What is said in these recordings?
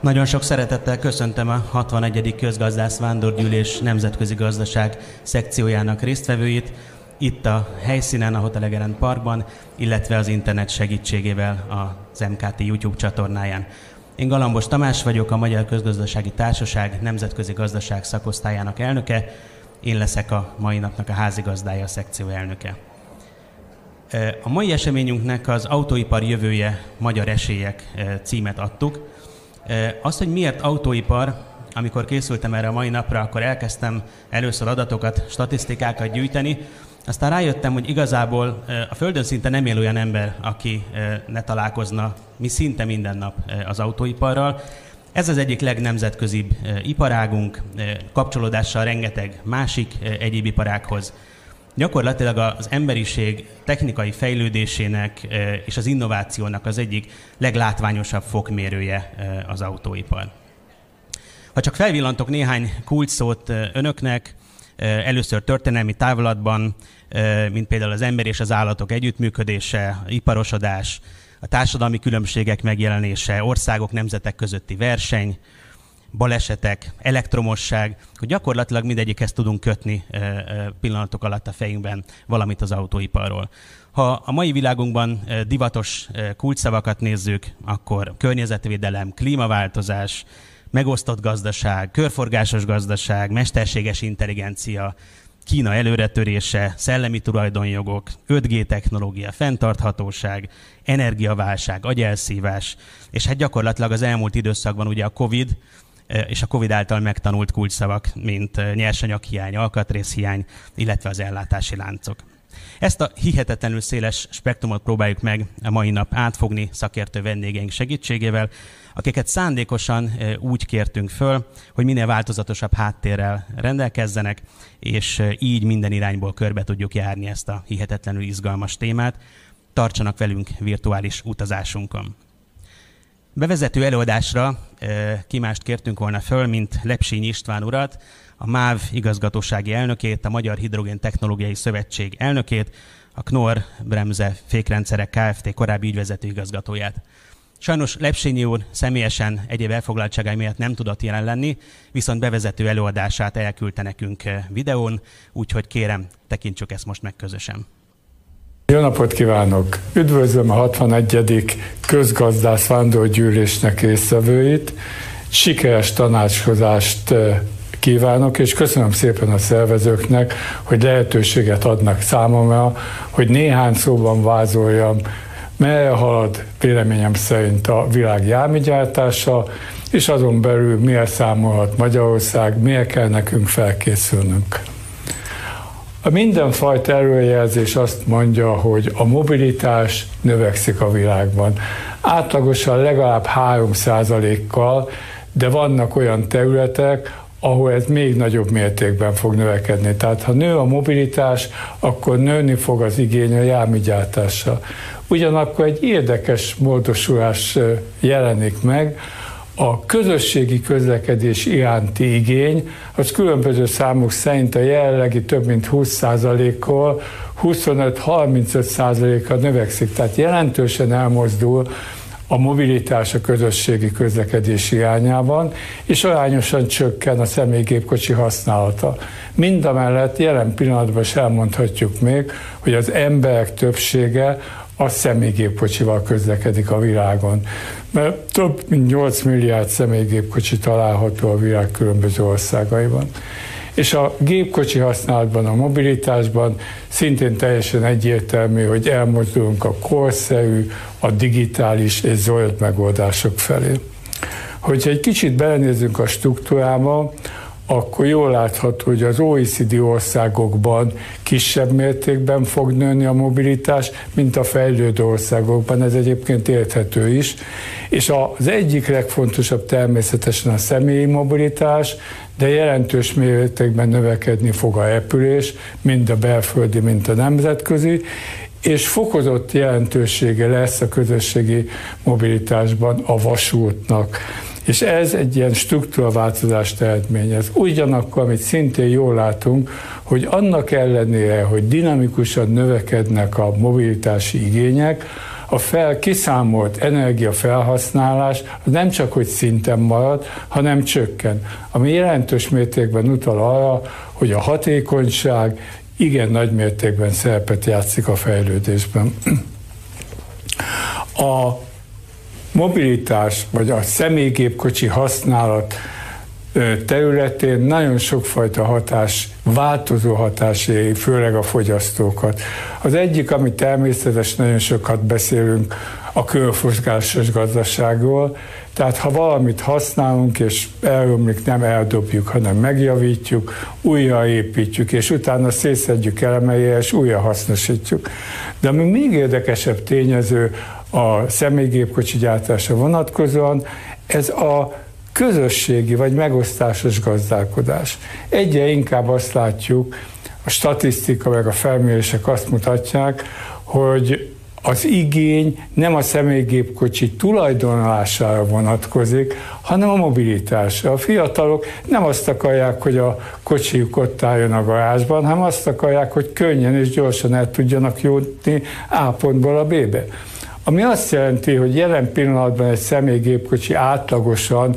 Nagyon sok szeretettel köszöntöm a 61. közgazdász vándorgyűlés nemzetközi gazdaság szekciójának résztvevőit, itt a helyszínen, a Hotel Egerend Parkban, illetve az internet segítségével az MKT YouTube csatornáján. Én Galambos Tamás vagyok, a Magyar Közgazdasági Társaság nemzetközi gazdaság szakosztályának elnöke, én leszek a mai napnak a házigazdája, a szekció elnöke. A mai eseményünknek az autóipar jövője magyar esélyek címet adtuk. Azt, hogy miért autóipar, amikor készültem erre a mai napra, akkor elkezdtem először adatokat, statisztikákat gyűjteni, aztán rájöttem, hogy igazából a Földön szinte nem él olyan ember, aki ne találkozna mi szinte minden nap az autóiparral. Ez az egyik legnemzetközibb iparágunk, kapcsolódással rengeteg másik egyéb iparághoz. Gyakorlatilag az emberiség technikai fejlődésének és az innovációnak az egyik leglátványosabb fokmérője az autóipar. Ha csak felvillantok néhány kulcsszót önöknek, először történelmi távlatban, mint például az ember és az állatok együttműködése, iparosodás, a társadalmi különbségek megjelenése, országok, nemzetek közötti verseny, balesetek, elektromosság, hogy gyakorlatilag mindegyikhez tudunk kötni pillanatok alatt a fejünkben valamit az autóiparról. Ha a mai világunkban divatos kulcsszavakat nézzük, akkor környezetvédelem, klímaváltozás, megosztott gazdaság, körforgásos gazdaság, mesterséges intelligencia, Kína előretörése, szellemi tulajdonjogok, 5G technológia, fenntarthatóság, energiaválság, agyelszívás, és hát gyakorlatilag az elmúlt időszakban ugye a COVID, és a COVID által megtanult kulcsszavak, mint eh, nyersanyaghiány, alkatrészhiány, illetve az ellátási láncok. Ezt a hihetetlenül széles spektrumot próbáljuk meg a mai nap átfogni szakértő vendégeink segítségével, akiket szándékosan úgy kértünk föl, hogy minél változatosabb háttérrel rendelkezzenek, és így minden irányból körbe tudjuk járni ezt a hihetetlenül izgalmas témát. Tartsanak velünk virtuális utazásunkon. Bevezető előadásra kimást kértünk volna föl, mint Lepsényi István urat, a MÁV igazgatósági elnökét, a Magyar Hidrogén Technológiai Szövetség elnökét, a Knorr Bremze Fékrendszerek Kft. korábbi ügyvezető igazgatóját. Sajnos Lepsényi úr személyesen egyéb elfoglaltságai miatt nem tudott jelen lenni, viszont bevezető előadását elküldte nekünk videón, úgyhogy kérem, tekintsük ezt most meg közösen. Jó napot kívánok! Üdvözlöm a 61. közgazdász vándorgyűlésnek résztvevőit. Sikeres tanácskozást kívánok, és köszönöm szépen a szervezőknek, hogy lehetőséget adnak számomra, hogy néhány szóban vázoljam merre halad véleményem szerint a világ jármigyártása, és azon belül miért számolhat Magyarország, miért kell nekünk felkészülnünk. A mindenfajta előjelzés azt mondja, hogy a mobilitás növekszik a világban. Átlagosan legalább 3%-kal, de vannak olyan területek, ahol ez még nagyobb mértékben fog növekedni. Tehát ha nő a mobilitás, akkor nőni fog az igény a jármigyártásra. Ugyanakkor egy érdekes módosulás jelenik meg, a közösségi közlekedés iránti igény, az különböző számok szerint a jelenlegi több mint 20%-kal 25-35%-a növekszik, tehát jelentősen elmozdul a mobilitás a közösségi közlekedés irányában, és arányosan csökken a személygépkocsi használata. Mindamellett jelen pillanatban is elmondhatjuk még, hogy az emberek többsége a személygépkocsival közlekedik a világon. Mert több mint 8 milliárd személygépkocsi található a világ különböző országaiban. És a gépkocsi használatban, a mobilitásban szintén teljesen egyértelmű, hogy elmozdulunk a korszerű, a digitális és zöld megoldások felé. Hogyha egy kicsit belenézünk a struktúrába, akkor jól látható, hogy az OECD országokban kisebb mértékben fog nőni a mobilitás, mint a fejlődő országokban. Ez egyébként érthető is. És az egyik legfontosabb természetesen a személyi mobilitás, de jelentős mértékben növekedni fog a repülés, mind a belföldi, mind a nemzetközi, és fokozott jelentősége lesz a közösségi mobilitásban a vasútnak. És ez egy ilyen struktúraváltozást eredményez. Ugyanakkor, amit szintén jól látunk, hogy annak ellenére, hogy dinamikusan növekednek a mobilitási igények, a fel, kiszámolt energiafelhasználás az nem csak, hogy szinten marad, hanem csökken, ami jelentős mértékben utal arra, hogy a hatékonyság igen nagy mértékben szerepet játszik a fejlődésben. A mobilitás, vagy a személygépkocsi használat területén nagyon sokfajta hatás, változó hatás éri, főleg a fogyasztókat. Az egyik, ami természetes, nagyon sokat beszélünk a körforgásos gazdaságról, tehát ha valamit használunk és elromlik, nem eldobjuk, hanem megjavítjuk, újraépítjük, és utána szétszedjük elemeire, és újra hasznosítjuk. De ami még érdekesebb tényező a személygépkocsi gyártása vonatkozóan, ez a közösségi vagy megosztásos gazdálkodás. Egyre inkább azt látjuk, a statisztika meg a felmérések azt mutatják, hogy az igény nem a személygépkocsi tulajdonlására vonatkozik, hanem a mobilitásra. A fiatalok nem azt akarják, hogy a kocsijuk ott álljon a garázsban, hanem azt akarják, hogy könnyen és gyorsan el tudjanak jutni A pontból a B-be. Ami azt jelenti, hogy jelen pillanatban egy személygépkocsi átlagosan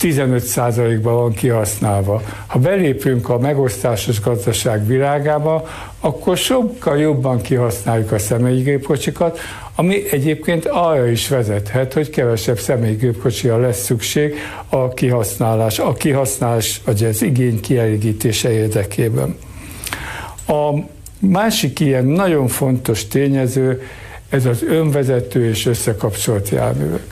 15%-ban van kihasználva. Ha belépünk a megosztásos gazdaság világába, akkor sokkal jobban kihasználjuk a személygépkocsikat, ami egyébként arra is vezethet, hogy kevesebb személygépkocsira lesz szükség a kihasználás, a kihasználás vagy az igény kielégítése érdekében. A másik ilyen nagyon fontos tényező, ez az önvezető és összekapcsolt járművek.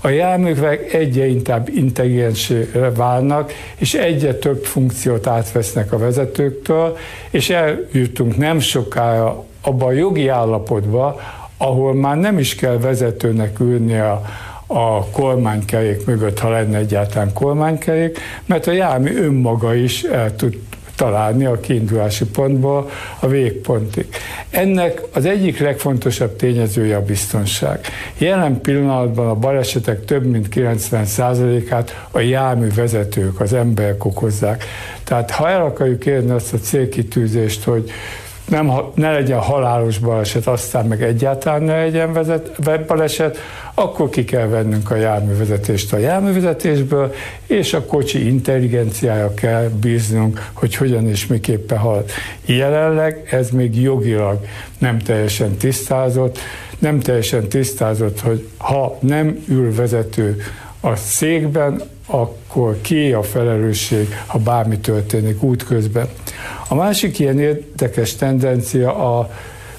A járművek egyre inkább intelligensére válnak, és egyre több funkciót átvesznek a vezetőktől, és eljutunk nem sokára abba a jogi állapotba, ahol már nem is kell vezetőnek ülni a, a kormánykerék mögött, ha lenne egyáltalán kormánykerék, mert a jármű önmaga is el tud találni a kiindulási pontból a végpontig. Ennek az egyik legfontosabb tényezője a biztonság. Jelen pillanatban a balesetek több mint 90%-át a jármű vezetők, az emberek okozzák. Tehát ha el akarjuk érni azt a célkitűzést, hogy nem, ne legyen halálos baleset, aztán meg egyáltalán ne legyen vezet, baleset, akkor ki kell vennünk a járművezetést a járművezetésből, és a kocsi intelligenciája kell bíznunk, hogy hogyan és miképpen halad. Jelenleg ez még jogilag nem teljesen tisztázott, nem teljesen tisztázott, hogy ha nem ül vezető a székben, akkor ki a felelősség, ha bármi történik útközben. A másik ilyen érdekes tendencia a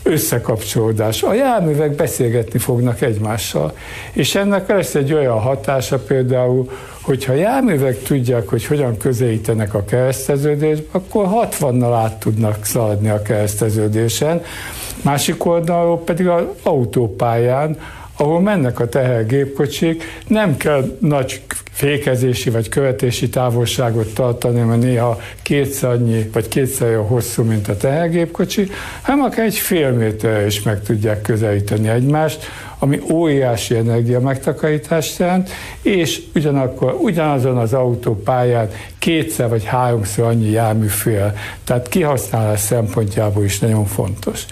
összekapcsolódás. A járművek beszélgetni fognak egymással, és ennek lesz egy olyan hatása például, hogyha járművek tudják, hogy hogyan közelítenek a kereszteződésbe, akkor 60-nal át tudnak szaladni a kereszteződésen, másik oldalról pedig az autópályán, ahol mennek a tehergépkocsik, nem kell nagy fékezési vagy követési távolságot tartani, mert néha kétszer annyi, vagy kétszer olyan hosszú, mint a tehergépkocsi, hanem akár egy fél méterre is meg tudják közelíteni egymást, ami óriási energia megtakarítást jelent, és ugyanakkor ugyanazon az autópályán kétszer vagy háromszor annyi jármű fél. Tehát kihasználás szempontjából is nagyon fontos.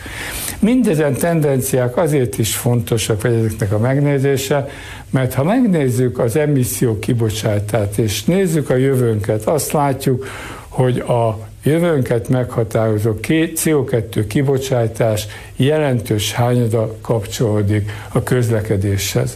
Mindezen tendenciák azért is fontosak, vagy ezeknek a megnézése, mert ha megnézzük az emisszió kibocsátást, és nézzük a jövőnket, azt látjuk, hogy a jövőnket meghatározó CO2 kibocsátás jelentős hányada kapcsolódik a közlekedéshez.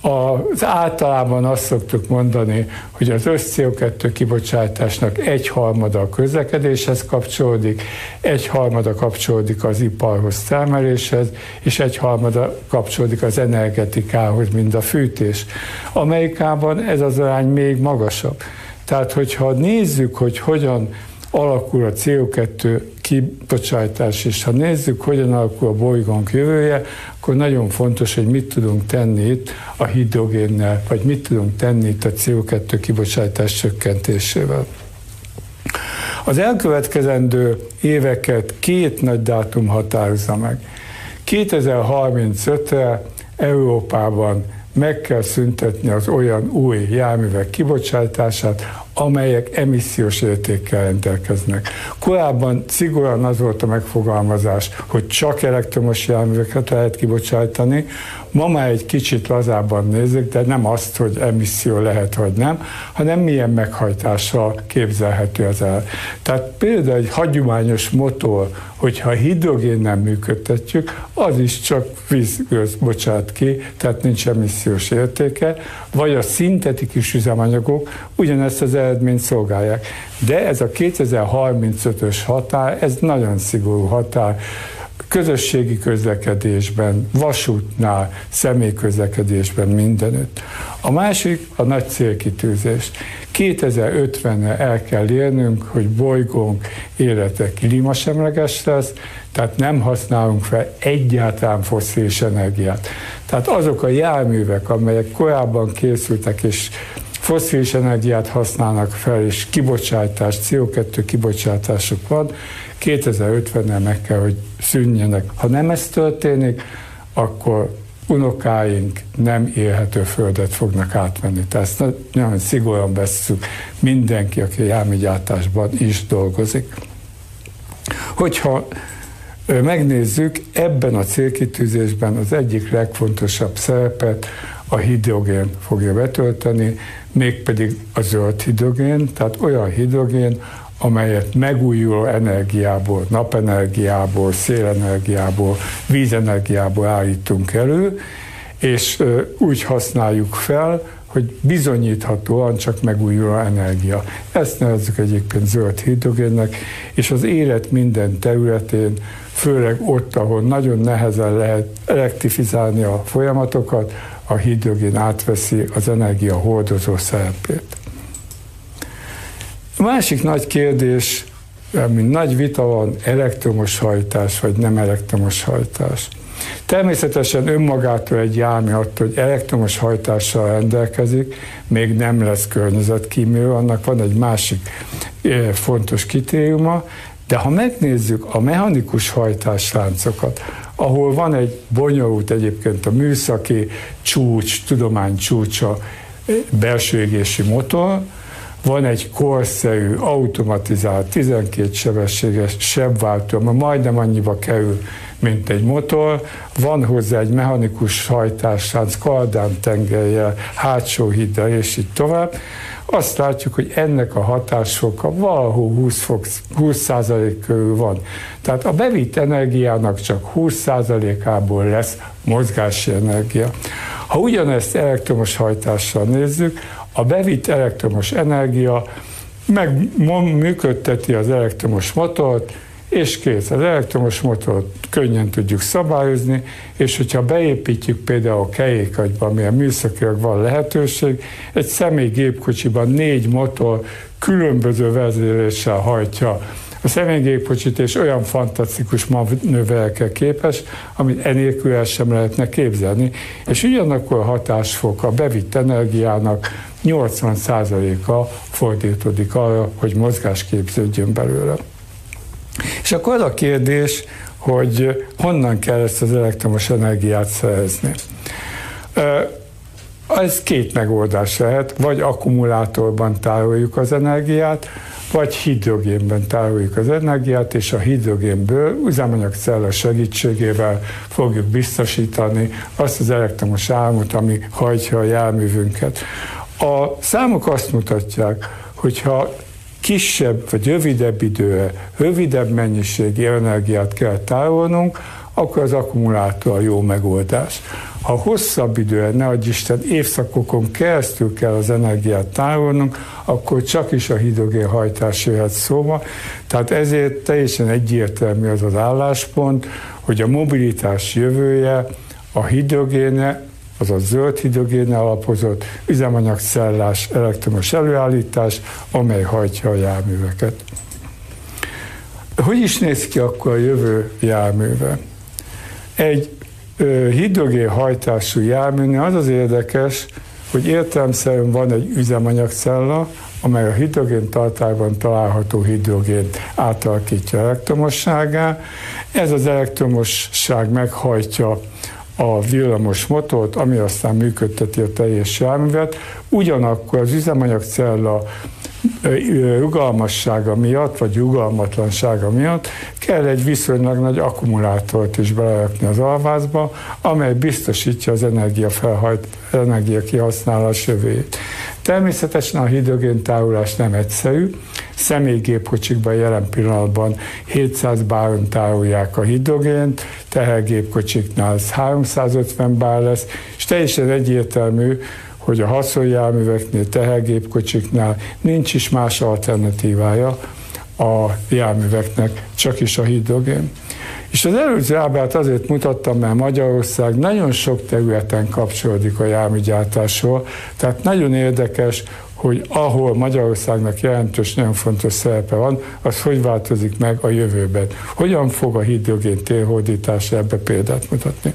Az általában azt szoktuk mondani, hogy az össz-CO2 kibocsátásnak egy harmada a közlekedéshez kapcsolódik, egy harmada kapcsolódik az iparhoz, termeléshez, és egy harmada kapcsolódik az energetikához, mint a fűtés. Amerikában ez az arány még magasabb. Tehát, hogyha nézzük, hogy hogyan alakul a CO2 kibocsátás, és ha nézzük, hogyan alakul a bolygónk jövője, akkor nagyon fontos, hogy mit tudunk tenni itt a hidrogénnel, vagy mit tudunk tenni itt a CO2 kibocsátás csökkentésével. Az elkövetkezendő éveket két nagy dátum határozza meg. 2035-re Európában meg kell szüntetni az olyan új járművek kibocsátását, amelyek emissziós értékkel rendelkeznek. Korábban szigorúan az volt a megfogalmazás, hogy csak elektromos járműveket lehet kibocsátani, ma már egy kicsit lazábban nézzük, de nem azt, hogy emisszió lehet vagy nem, hanem milyen meghajtással képzelhető ez el. Tehát például egy hagyományos motor, hogyha hidrogénnel működtetjük, az is csak vízgőz bocsát ki, tehát nincs emissziós értéke, vagy a szintetikus üzemanyagok ugyanezt az eredményt szolgálják. De ez a 2035-ös határ, ez nagyon szigorú határ, közösségi közlekedésben, vasútnál, személyközlekedésben, mindenütt. A másik a nagy célkitűzés. 2050-re el kell érnünk, hogy bolygónk élete klímasemleges lesz, tehát nem használunk fel egyáltalán fosszilis energiát. Tehát azok a járművek, amelyek korábban készültek és fosszilis energiát használnak fel, és kibocsátás, CO2 kibocsátásuk van, 2050-nel meg kell, hogy szűnjenek. Ha nem ez történik, akkor unokáink nem élhető földet fognak átvenni. Tehát ezt nagyon szigorúan vesszük mindenki, aki járműgyártásban is dolgozik. Hogyha megnézzük, ebben a célkitűzésben az egyik legfontosabb szerepet a hidrogén fogja betölteni, mégpedig a zöld hidrogén, tehát olyan hidrogén, amelyet megújuló energiából, napenergiából, szélenergiából, vízenergiából állítunk elő, és úgy használjuk fel, hogy bizonyíthatóan csak megújuló energia. Ezt nevezzük egyébként zöld hidrogénnek, és az élet minden területén, főleg ott, ahol nagyon nehezen lehet elektrifizálni a folyamatokat, a hidrogén átveszi az energia hordozó szerepét. A másik nagy kérdés, ami nagy vita van, elektromos hajtás vagy nem elektromos hajtás. Természetesen önmagától egy jármű attól, hogy elektromos hajtással rendelkezik, még nem lesz környezetkímélő, annak van egy másik eh, fontos kritériuma, de ha megnézzük a mechanikus hajtásláncokat, ahol van egy bonyolult egyébként a műszaki csúcs, tudomány csúcsa, eh, belső égési motor, van egy korszerű, automatizált, 12 sebességes sebváltó, ami majdnem annyiba kerül, mint egy motor, van hozzá egy mechanikus hajtáslánc, kardán tengelye, hátsó hiddel, és így tovább. Azt látjuk, hogy ennek a hatásfoka valahol 20, fok, 20 körül van. Tehát a bevitt energiának csak 20% ából lesz mozgási energia. Ha ugyanezt elektromos hajtással nézzük, a bevitt elektromos energia meg működteti az elektromos motort, és kész. Az elektromos motort könnyen tudjuk szabályozni, és hogyha beépítjük például a kerékagyba, amilyen műszakilag van lehetőség, egy személy gépkocsiban négy motor különböző vezéréssel hajtja a személygépkocsit és olyan fantasztikus manőverekkel képes, amit enélkül el sem lehetne képzelni, és ugyanakkor hatásfok a bevitt energiának 80%-a fordítódik arra, hogy mozgás képződjön belőle. És akkor az a kérdés, hogy honnan kell ezt az elektromos energiát szerezni. Ez két megoldás lehet, vagy akkumulátorban tároljuk az energiát, vagy hidrogénben tároljuk az energiát, és a hidrogénből üzemanyagcella segítségével fogjuk biztosítani azt az elektromos áramot, ami hajtja a járművünket. A számok azt mutatják, hogyha kisebb vagy rövidebb időre, rövidebb mennyiségi energiát kell tárolnunk, akkor az akkumulátor a jó megoldás. Ha hosszabb időre, ne adj Isten, évszakokon keresztül kell az energiát tárolnunk, akkor csak is a hidrogén hajtás jöhet szóba. Tehát ezért teljesen egyértelmű az az álláspont, hogy a mobilitás jövője a hidrogéne, azaz zöld hidrogéne alapozott üzemanyagcellás elektromos előállítás, amely hajtja a járműveket. Hogy is néz ki akkor a jövő járműve? Egy hidrogén hajtású járműnél az az érdekes, hogy értelemszerűen van egy üzemanyagcella, amely a hidrogén tartályban található hidrogént átalakítja elektromosságá. Ez az elektromosság meghajtja a villamos motort, ami aztán működteti a teljes járművet. Ugyanakkor az üzemanyagcella rugalmassága miatt, vagy rugalmatlansága miatt kell egy viszonylag nagy akkumulátort is belerakni az alvázba, amely biztosítja az energia, felhajt, energia kihasználás jövőjét. Természetesen a hidrogén tárolás nem egyszerű. Személygépkocsikban jelen pillanatban 700 báron tárolják a hidrogént, tehergépkocsiknál 350 bár lesz, és teljesen egyértelmű, hogy a haszonjárműveknél, tehergépkocsiknál nincs is más alternatívája a járműveknek, csak is a hidrogén. És az előző ábrát azért mutattam, mert Magyarország nagyon sok területen kapcsolódik a járműgyártásról, tehát nagyon érdekes, hogy ahol Magyarországnak jelentős, nagyon fontos szerepe van, az hogy változik meg a jövőben. Hogyan fog a hidrogén térhódítás ebbe példát mutatni.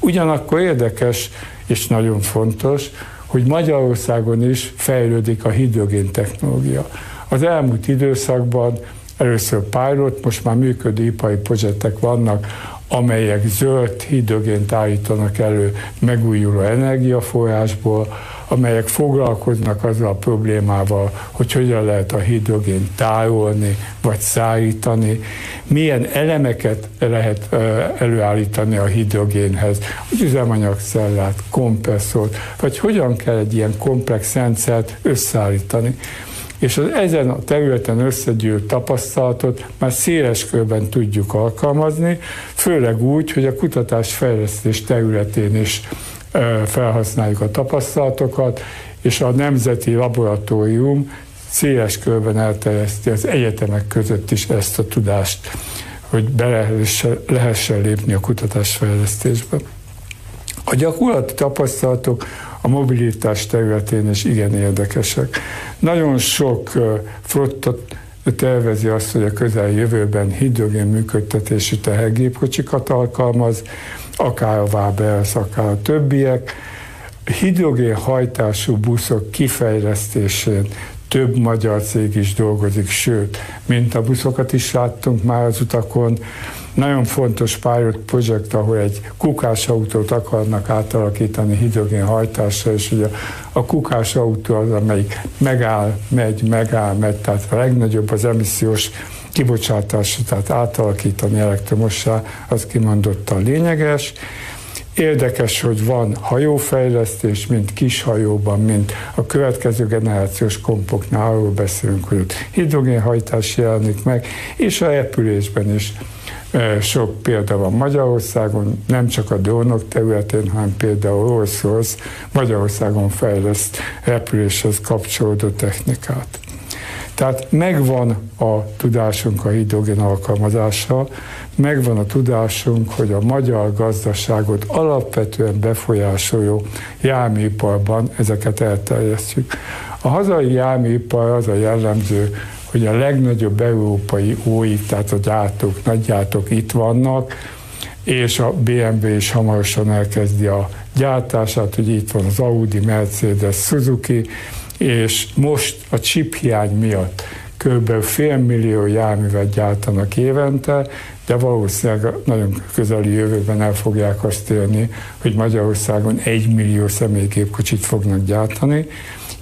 Ugyanakkor érdekes és nagyon fontos, hogy Magyarországon is fejlődik a hidrogén technológia. Az elmúlt időszakban először pilot, most már működő ipari projektek vannak, amelyek zöld hidrogént állítanak elő megújuló energiaforrásból, amelyek foglalkoznak azzal a problémával, hogy hogyan lehet a hidrogén tárolni, vagy szállítani, milyen elemeket lehet előállítani a hidrogénhez, hogy üzemanyagszellát, kompresszort, vagy hogyan kell egy ilyen komplex rendszert összeállítani. És az ezen a területen összegyűlt tapasztalatot már széles körben tudjuk alkalmazni, főleg úgy, hogy a kutatás-fejlesztés területén is felhasználjuk a tapasztalatokat, és a Nemzeti Laboratórium széles körben elterjeszti az egyetemek között is ezt a tudást, hogy bele lehessen lépni a kutatásfejlesztésbe. A gyakorlati tapasztalatok a mobilitás területén is igen érdekesek. Nagyon sok flotta tervezi azt, hogy a közeljövőben hidrogén működtetési tehergépkocsikat alkalmaz, akár a Wabers, akár a többiek. Hidrogén hajtású buszok kifejlesztésén több magyar cég is dolgozik, sőt, mint a buszokat is láttunk már az utakon, nagyon fontos pilot projekt, ahol egy kukás autót akarnak átalakítani hidrogén hajtásra, és ugye a kukás autó az, amelyik megáll, megy, megáll, megy, tehát a legnagyobb az emissziós kibocsátásra, tehát átalakítani elektromossá, az kimondottan lényeges. Érdekes, hogy van hajófejlesztés, mint kis hajóban, mint a következő generációs kompoknál, arról beszélünk, hogy ott hidrogénhajtás jelenik meg, és a repülésben is sok példa van Magyarországon, nem csak a drónok területén, hanem például Rolls-Royce Magyarországon fejleszt repüléshez kapcsolódó technikát. Tehát megvan a tudásunk a hidrogén alkalmazással, megvan a tudásunk, hogy a magyar gazdaságot alapvetően befolyásoló járműiparban ezeket elterjesztjük. A hazai járműipar az a jellemző, hogy a legnagyobb európai új, tehát a gyártók, nagy gyártók itt vannak, és a BMW is hamarosan elkezdi a gyártását, hogy itt van az Audi, Mercedes, Suzuki, és most a chip hiány miatt kb. fél millió járművet gyártanak évente, de valószínűleg nagyon közeli jövőben el fogják azt érni, hogy Magyarországon egy millió személygépkocsit fognak gyártani,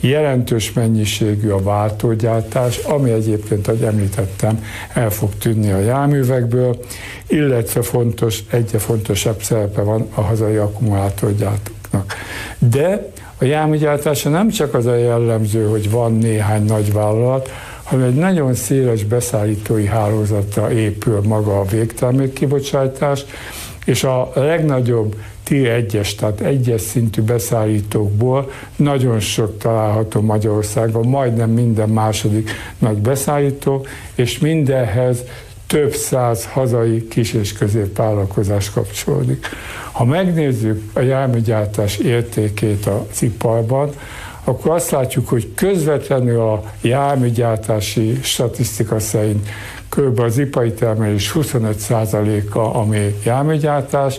jelentős mennyiségű a váltógyártás, ami egyébként, ahogy említettem, el fog tűnni a járművekből, illetve fontos, egyre fontosabb szerepe van a hazai akkumulátorgyártóknak. De a járműgyártása nem csak az a jellemző, hogy van néhány nagy vállalat, hanem egy nagyon széles beszállítói hálózatra épül maga a végtermékkibocsátás, és a legnagyobb Tier 1-es, tehát egyes szintű beszállítókból nagyon sok található Magyarországon, majdnem minden második nagy beszállító, és mindenhez több száz hazai kis- és középvállalkozás kapcsolódik. Ha megnézzük a járműgyártás értékét az iparban, akkor azt látjuk, hogy közvetlenül a járműgyártási statisztika szerint kb. az ipari termelés 25%-a, ami járműgyártás,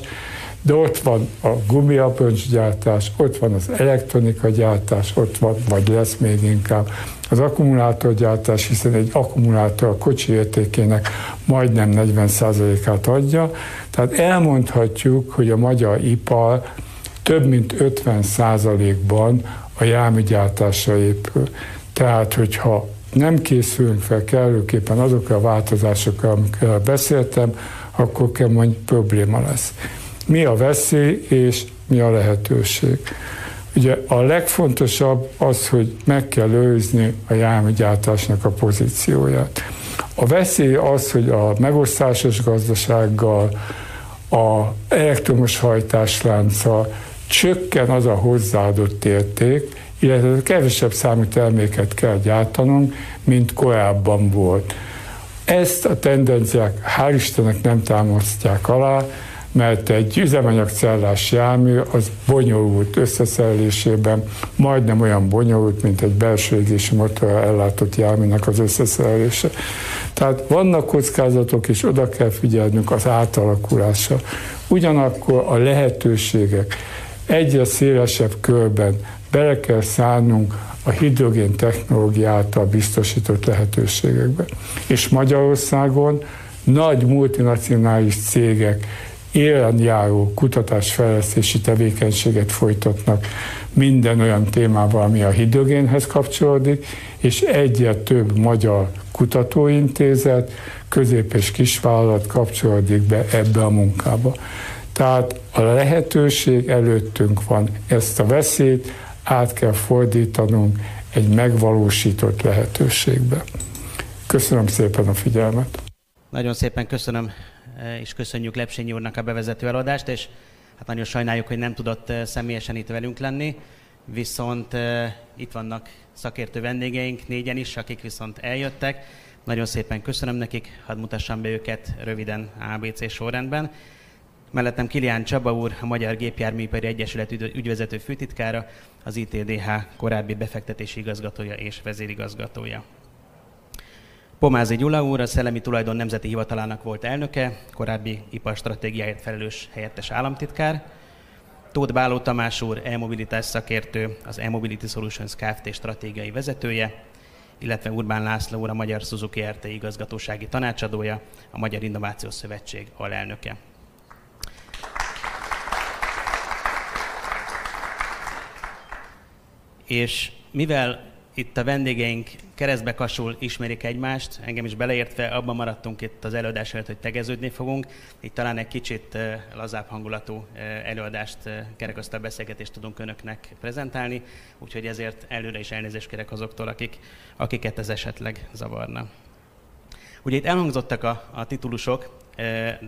de ott van a gumiabroncsgyártás, ott van az elektronika gyártás, ott van, vagy lesz még inkább az akkumulátorgyártás, hiszen egy akkumulátor a kocsi értékének majdnem 40%-át adja. Tehát elmondhatjuk, hogy a magyar ipar több mint 50%-ban a járműgyártásra épül. Tehát, hogyha nem készülünk fel kellőképpen azokra a változásokra, amikről beszéltem, akkor kemény probléma lesz. Mi a veszély és mi a lehetőség? Ugye a legfontosabb az, hogy meg kell őrizni a járműgyártásnak a pozícióját. A veszély az, hogy a megosztásos gazdasággal, a elektromos hajtáslánccal csökken az a hozzáadott érték, illetve kevesebb számú terméket kell gyártanunk, mint korábban volt. Ezt a tendenciák hál' Istennek nem támasztják alá, mert egy üzemanyagcellás jármű az bonyolult összeszerelésében majdnem olyan bonyolult, mint egy belső égési motorra ellátott járműnek az összeszerelése. Tehát vannak kockázatok, és oda kell figyelnünk az átalakulásra. Ugyanakkor a lehetőségek egyre szélesebb körben bele kell szállnunk a hidrogén technológia által biztosított lehetőségekbe. És Magyarországon nagy multinacionális cégek élen járó kutatásfejlesztési tevékenységet folytatnak minden olyan témával, ami a hidrogénhez kapcsolódik, és egyre több magyar kutatóintézet, közép- és kisvállalat kapcsolódik be ebbe a munkába. Tehát a lehetőség előttünk van, ezt a veszélyt át kell fordítanunk egy megvalósított lehetőségbe. Köszönöm szépen a figyelmet. Nagyon szépen köszönöm, és köszönjük Lepsényi úrnak a bevezető eladást, és hát nagyon sajnáljuk, hogy nem tudott eh, személyesen itt velünk lenni, viszont uh, itt vannak szakértő vendégeink, négyen is, akik viszont eljöttek. Nagyon szépen köszönöm nekik, hadd mutassam be őket röviden ABC sorrendben. Mellettem Kilián Csaba úr, a Magyar Gépjárműipari Egyesület ügyvezető főtitkára, az ITDH korábbi befektetési igazgatója és vezérigazgatója. Pomázi Gyula úr, a Szellemi Tulajdon Nemzeti Hivatalának volt elnöke, korábbi iparstratégiáért felelős helyettes államtitkár. Tóth Báló Tamás úr, e-mobilitás szakértő, az e-mobility Solutions Kft. stratégiai vezetője, illetve Urbán László úr, a Magyar Suzuki RT igazgatósági tanácsadója, a Magyar Innovációs Szövetség alelnöke. És mivel itt a vendégeink keresztbe kasul ismerik egymást, engem is beleértve, abban maradtunk itt az előadás előtt, hogy tegeződni fogunk. Itt talán egy kicsit lazább hangulatú előadást, kerekasztal beszélgetést tudunk önöknek prezentálni, úgyhogy ezért előre is elnézést kérek azoktól, akik, akiket ez esetleg zavarna. Ugye itt elhangzottak a, a titulusok,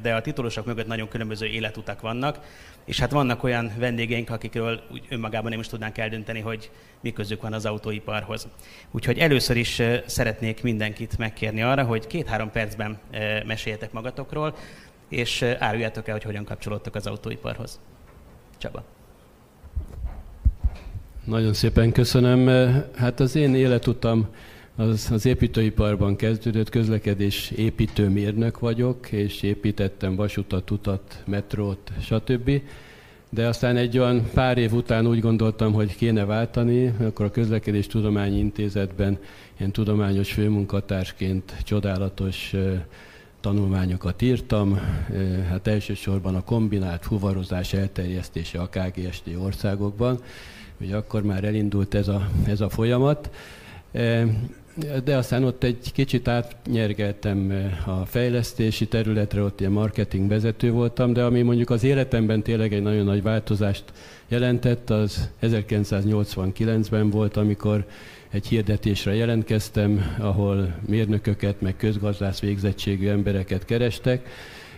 de a titulusok mögött nagyon különböző életutak vannak, és hát vannak olyan vendégeink, akikről úgy önmagában nem is tudnánk eldönteni, hogy mi közük van az autóiparhoz. Úgyhogy először is szeretnék mindenkit megkérni arra, hogy két-három percben meséljetek magatokról, és áruljátok el, hogy hogyan kapcsolódtok az autóiparhoz. Csaba. Nagyon szépen köszönöm. Hát az én életutam az, az építőiparban kezdődött, közlekedés építőmérnök vagyok, és építettem vasutat, utat, metrót, stb. De aztán egy olyan pár év után úgy gondoltam, hogy kéne váltani, akkor a Közlekedés Tudományi Intézetben én tudományos főmunkatársként csodálatos tanulmányokat írtam, hát elsősorban a kombinált fuvarozás elterjesztése a KGST országokban, hogy akkor már elindult ez a, ez a folyamat de aztán ott egy kicsit átnyergeltem eh, a fejlesztési területre, ott ilyen marketing vezető voltam, de ami mondjuk az életemben tényleg egy nagyon nagy változást jelentett, az 1989-ben volt, amikor egy hirdetésre jelentkeztem, ahol mérnököket, meg közgazdász végzettségű embereket kerestek,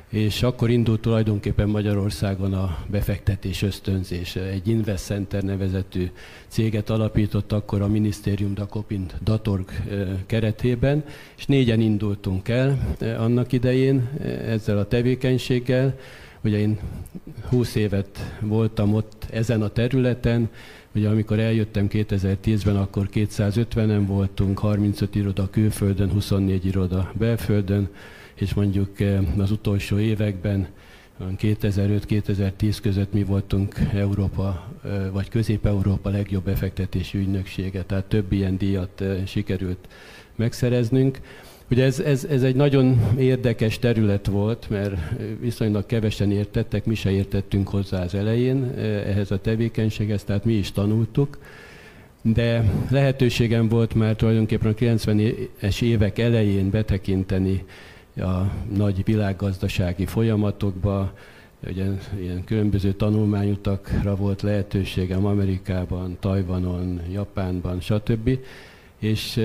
és akkor indult tulajdonképpen Magyarországon a befektetés ösztönzése. Egy Invest Center nevezetű céget alapított akkor a Minisztérium Dakopint Datorg keretében, és négyen indultunk el annak idején ezzel a tevékenységgel. Ugye én 20 évet voltam ott ezen a területen, Ugye amikor eljöttem 2010-ben, akkor 250-en voltunk, 35 iroda külföldön, 24 iroda belföldön, és mondjuk eh, az utolsó években 2005-2010 között mi voltunk Európa, eh, vagy Közép-Európa legjobb befektetési ügynöksége, tehát több ilyen díjat eh, sikerült megszereznünk. Ugye ez, ez, ez egy nagyon érdekes terület volt, mert viszonylag kevesen értettek, mi se értettünk hozzá az elején ehhez a tevékenységhez, tehát mi is tanultuk. de lehetőségem volt már tulajdonképpen a 90-es évek elején betekinteni a nagy világgazdasági folyamatokba, ugye ilyen különböző tanulmányutakra volt lehetőségem Amerikában, Tajvanon, Japánban, stb és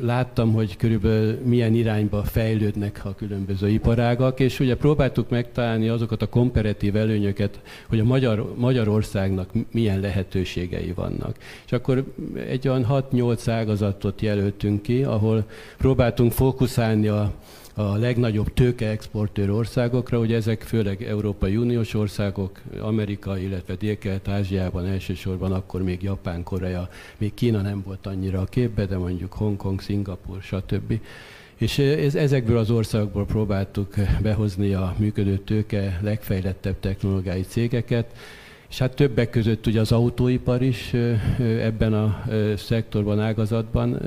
láttam, hogy körülbelül milyen irányba fejlődnek a különböző iparágak, és ugye próbáltuk megtalálni azokat a komparatív előnyöket, hogy a Magyar, Magyarországnak milyen lehetőségei vannak. És akkor egy olyan 6-8 ágazatot jelöltünk ki, ahol próbáltunk fókuszálni a a legnagyobb tőkeexportőr országokra, ugye ezek főleg Európai Uniós országok, Amerika, illetve Dél-Kelet-Ázsiában elsősorban akkor még Japán, Korea, még Kína nem volt annyira a képbe, de mondjuk Hongkong, Szingapur, stb. És ez, ezekből az országokból próbáltuk behozni a működő tőke legfejlettebb technológiai cégeket, és hát többek között ugye az autóipar is ebben a szektorban, ágazatban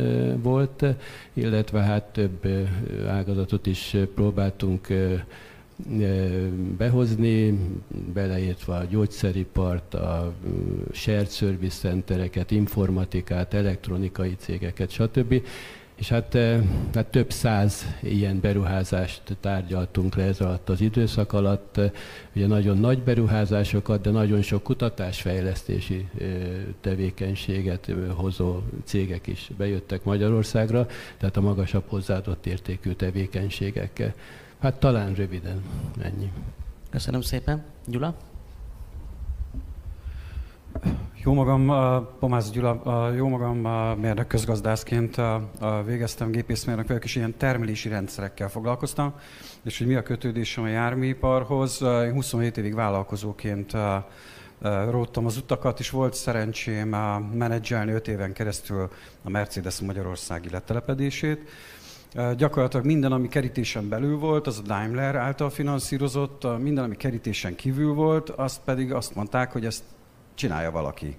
volt, illetve hát több ágazatot is próbáltunk behozni, beleértve a gyógyszeripart, a shared service centereket, informatikát, elektronikai cégeket, stb. És hát, eh, hát több száz ilyen beruházást tárgyaltunk le ez alatt az időszak alatt. Ugye nagyon nagy beruházásokat, de nagyon sok kutatásfejlesztési eh, tevékenységet eh, hozó cégek is bejöttek Magyarországra, tehát a magasabb hozzáadott értékű tevékenységekkel. Hát talán röviden ennyi. Köszönöm szépen. Gyula? Jó magam, Pomász Gyula, jó magam mérnök közgazdászként végeztem gépészmérnök vagyok, és ilyen termelési rendszerekkel foglalkoztam, és hogy mi a kötődésem a járműiparhoz. Én 27 évig vállalkozóként róttam az utakat, és volt szerencsém menedzselni 5 éven keresztül a Mercedes Magyarországi letelepedését. Gyakorlatilag minden, ami kerítésen belül volt, az a Daimler által finanszírozott, minden, ami kerítésen kívül volt, azt pedig azt mondták, hogy ezt csinálja valaki.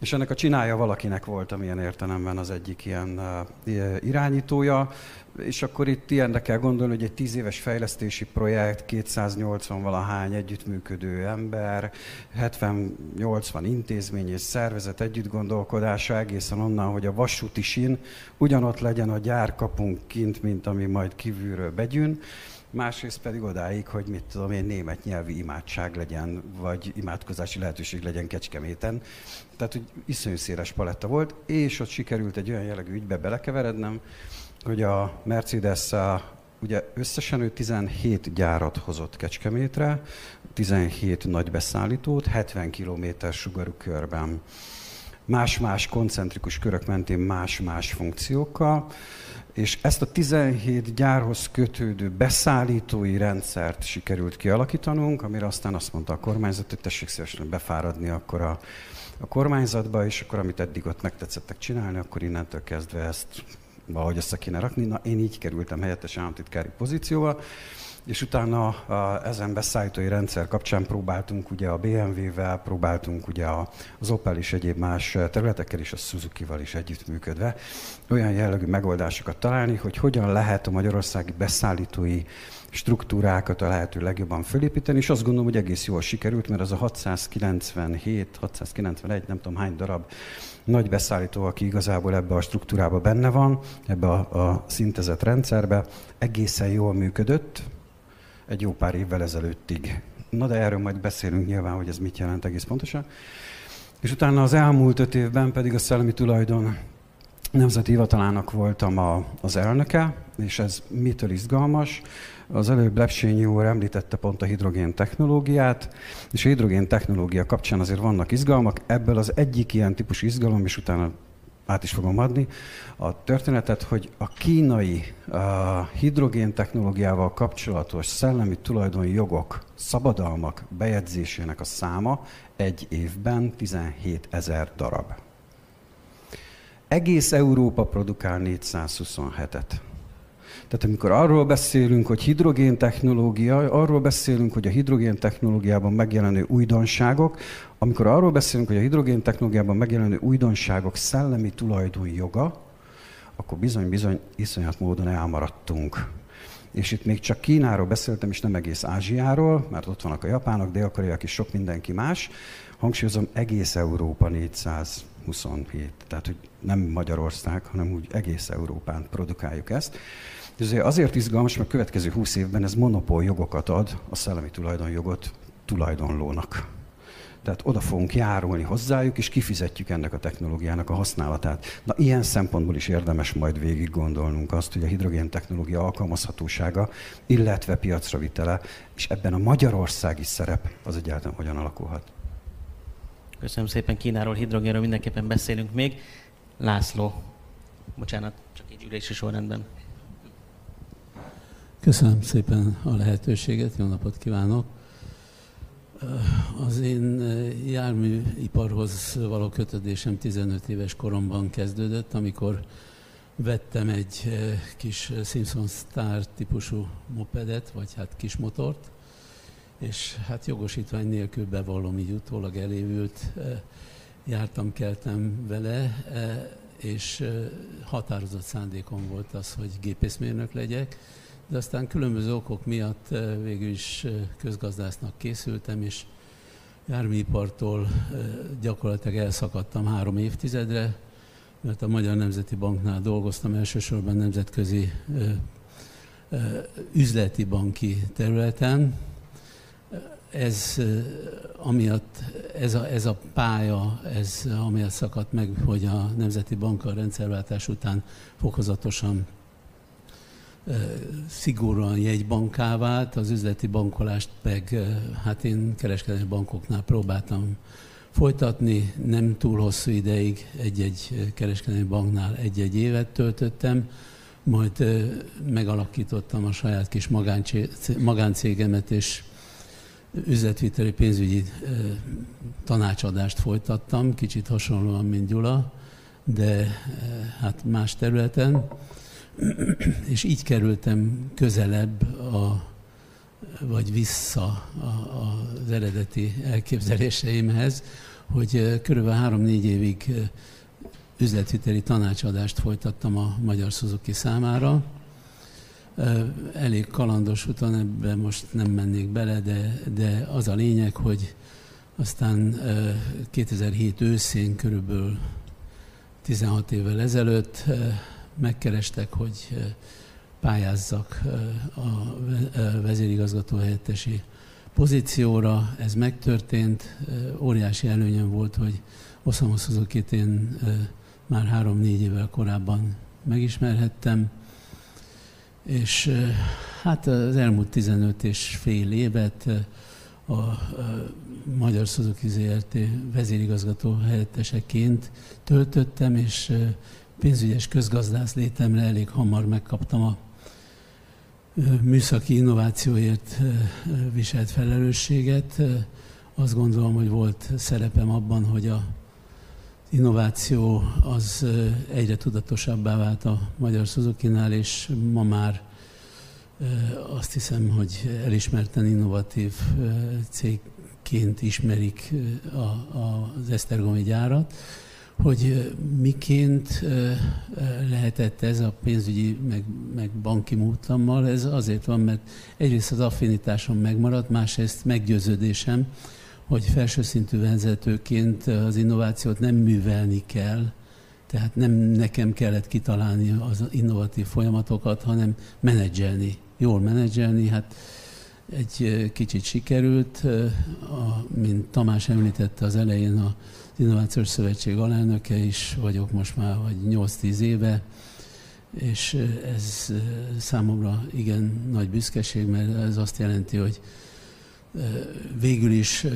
És ennek a csinálja valakinek volt, amilyen értelemben az egyik ilyen uh, irányítója, és akkor itt ilyenre kell gondolni, hogy egy tíz éves fejlesztési projekt, 280 valahány együttműködő ember, 70-80 intézmény és szervezet együttgondolkodása egészen onnan, hogy a vasúti sin ugyanott legyen a gyárkapunk kint, mint ami majd kívülről begyűn, másrészt pedig odáig, hogy mit tudom én, német nyelvi imádság legyen, vagy imádkozási lehetőség legyen Kecskeméten. Tehát, hogy iszonyú széles paletta volt, és ott sikerült egy olyan jellegű ügybe belekeverednem, hogy a Mercedes ugye összesen ő 17 gyárat hozott Kecskemétre, 17 nagy beszállítót, 70 km sugarú körben más-más koncentrikus körök mentén más-más funkciókkal, és ezt a 17 gyárhoz kötődő beszállítói rendszert sikerült kialakítanunk, amire aztán azt mondta a kormányzat, hogy tessék szívesen befáradni akkor a, a kormányzatba, és akkor amit eddig ott megtetszettek csinálni, akkor innentől kezdve ezt valahogy össze kéne rakni. Na, én így kerültem helyettes államtitkári pozícióval, és utána a, ezen beszállítói rendszer kapcsán próbáltunk ugye a BMW-vel, próbáltunk ugye az Opel és egyéb más területekkel és a Suzuki-val is együttműködve olyan jellegű megoldásokat találni, hogy hogyan lehet a magyarországi beszállítói struktúrákat a lehető legjobban fölépíteni, és azt gondolom, hogy egész jól sikerült, mert az a 697, 691, nem tudom hány darab nagy beszállító, aki igazából ebbe a struktúrába benne van, ebbe a, a szintezett rendszerbe, egészen jól működött, egy jó pár évvel ezelőttig. Na de erről majd beszélünk nyilván, hogy ez mit jelent egész pontosan. És utána az elmúlt öt évben pedig a Szellemi Tulajdon Nemzeti Hivatalának voltam a, az elnöke, és ez mitől izgalmas? Az előbb Lepsényi úr említette pont a hidrogén technológiát, és a hidrogén technológia kapcsán azért vannak izgalmak. Ebből az egyik ilyen típusú izgalom, és utána át is fogom adni a történetet, hogy a kínai a hidrogén technológiával kapcsolatos szellemi tulajdoni jogok, szabadalmak bejegyzésének a száma egy évben 17 ezer darab. Egész Európa produkál 427-et. Tehát amikor arról beszélünk, hogy hidrogén technológia, arról beszélünk, hogy a hidrogén technológiában megjelenő újdonságok, amikor arról beszélünk, hogy a hidrogén technológiában megjelenő újdonságok szellemi tulajdoni joga, akkor bizony-bizony iszonyat módon elmaradtunk. És itt még csak Kínáról beszéltem, és nem egész Ázsiáról, mert ott vannak a japánok, dél és sok mindenki más. Hangsúlyozom, egész Európa 400 27. Tehát, hogy nem Magyarország, hanem úgy egész Európán produkáljuk ezt. Ez azért izgalmas, mert a következő 20 évben ez monopól jogokat ad a szellemi tulajdonjogot tulajdonlónak. Tehát oda fogunk járulni hozzájuk, és kifizetjük ennek a technológiának a használatát. Na, ilyen szempontból is érdemes majd végig gondolnunk azt, hogy a hidrogén technológia alkalmazhatósága, illetve piacra vitele, és ebben a magyarországi szerep az egyáltalán hogyan alakulhat. Köszönöm szépen Kínáról, hidrogénről mindenképpen beszélünk még. László, bocsánat, csak így ülési sorrendben. Köszönöm szépen a lehetőséget, jó napot kívánok! Az én járműiparhoz való kötődésem 15 éves koromban kezdődött, amikor vettem egy kis Simpson Star típusú mopedet, vagy hát kis motort, és hát jogosítvány nélkül bevallom így utólag elévült, jártam, keltem vele, és határozott szándékom volt az, hogy gépészmérnök legyek, de aztán különböző okok miatt végül is közgazdásznak készültem, és járműipartól gyakorlatilag elszakadtam három évtizedre, mert a Magyar Nemzeti Banknál dolgoztam elsősorban nemzetközi üzleti banki területen, ez amiatt, ez a, ez a pálya, ez amiatt szakadt meg, hogy a Nemzeti Bank a rendszerváltás után fokozatosan szigorúan jegybanká vált, az üzleti bankolást meg, hát én kereskedelmi bankoknál próbáltam folytatni, nem túl hosszú ideig egy-egy kereskedelmi banknál egy-egy évet töltöttem, majd megalakítottam a saját kis magáncégemet, és üzletviteli pénzügyi tanácsadást folytattam, kicsit hasonlóan, mint Gyula, de hát más területen, és így kerültem közelebb a, vagy vissza a, az eredeti elképzeléseimhez, hogy körülbelül három-négy évig üzletviteli tanácsadást folytattam a Magyar Suzuki számára, elég kalandos úton, ebben most nem mennék bele, de, de az a lényeg, hogy aztán 2007 őszén, körülbelül 16 évvel ezelőtt megkerestek, hogy pályázzak a vezérigazgató helyettesi pozícióra. Ez megtörtént. Óriási előnyöm volt, hogy Osamu suzuki én már három-négy évvel korábban megismerhettem és hát az elmúlt 15 és fél évet a Magyar Suzuki ZRT vezérigazgató helyetteseként töltöttem, és pénzügyes közgazdász létemre elég hamar megkaptam a műszaki innovációért viselt felelősséget. Azt gondolom, hogy volt szerepem abban, hogy a innováció az egyre tudatosabbá vált a Magyar Suzuki-nál, és ma már azt hiszem, hogy elismerten innovatív cégként ismerik a, a, az Esztergomi gyárat, hogy miként lehetett ez a pénzügyi, meg, meg banki múltammal, ez azért van, mert egyrészt az affinitásom megmaradt, másrészt meggyőződésem, hogy felső szintű vezetőként az innovációt nem művelni kell, tehát nem nekem kellett kitalálni az innovatív folyamatokat, hanem menedzselni, jól menedzselni. Hát egy kicsit sikerült, a, mint Tamás említette az elején, a Innovációs Szövetség alelnöke is vagyok most már, vagy 8-10 éve, és ez számomra igen nagy büszkeség, mert ez azt jelenti, hogy végül is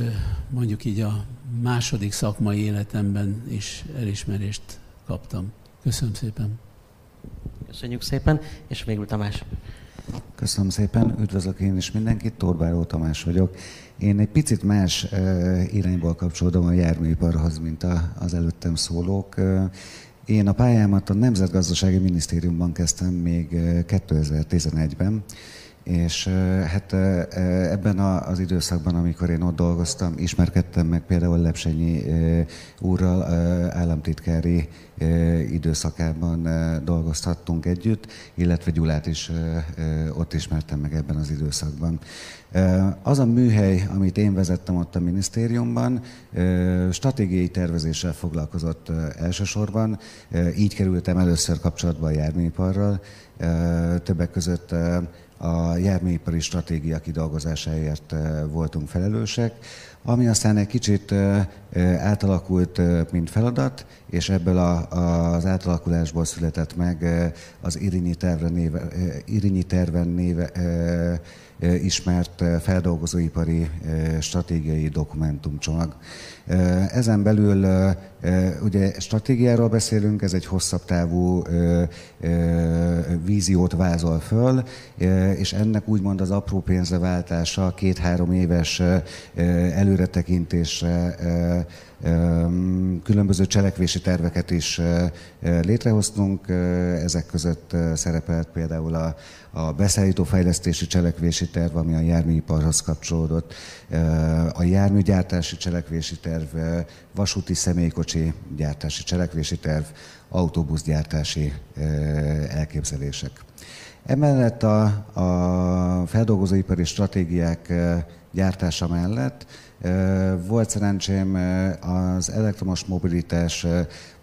mondjuk így a második szakmai életemben is elismerést kaptam. Köszönöm szépen. Köszönjük szépen, és végül Tamás. Köszönöm szépen, üdvözlök én is mindenkit, Torbáró Tamás vagyok. Én egy picit más irányból kapcsolódom a járműiparhoz, mint az előttem szólók. Én a pályámat a Nemzetgazdasági Minisztériumban kezdtem még 2011-ben, És hát ebben az időszakban, amikor én ott dolgoztam, ismerkedtem meg például Lepsenyi úrral, államtitkári időszakában dolgozhattunk együtt, illetve Gyulát is ott ismertem meg ebben az időszakban. Az a műhely, amit én vezettem ott a minisztériumban, stratégiai tervezéssel foglalkozott elsősorban. Így kerültem először kapcsolatba a járműiparral. Többek között a járműipari stratégia kidolgozásáért voltunk felelősek, ami aztán egy kicsit átalakult, mint feladat, és ebből a, az átalakulásból született meg az Irinyi terven néve, Irinyi terven néve ismert feldolgozóipari stratégiai dokumentumcsomag. Ezen belül ugye stratégiáról beszélünk, ez egy hosszabb távú víziót vázol föl, és ennek úgymond az apró pénzre váltása két-három éves előretekintésre különböző cselekvési terveket is létrehoztunk, ezek között szerepelt például a, a beszállítófejlesztési cselekvési terv, ami a járműiparhoz kapcsolódott, a járműgyártási cselekvési terv, vasúti személykocsi gyártási cselekvési terv, autóbuszgyártási elképzelések. Emellett a, a feldolgozóipari stratégiák gyártása mellett volt szerencsém az elektromos mobilitás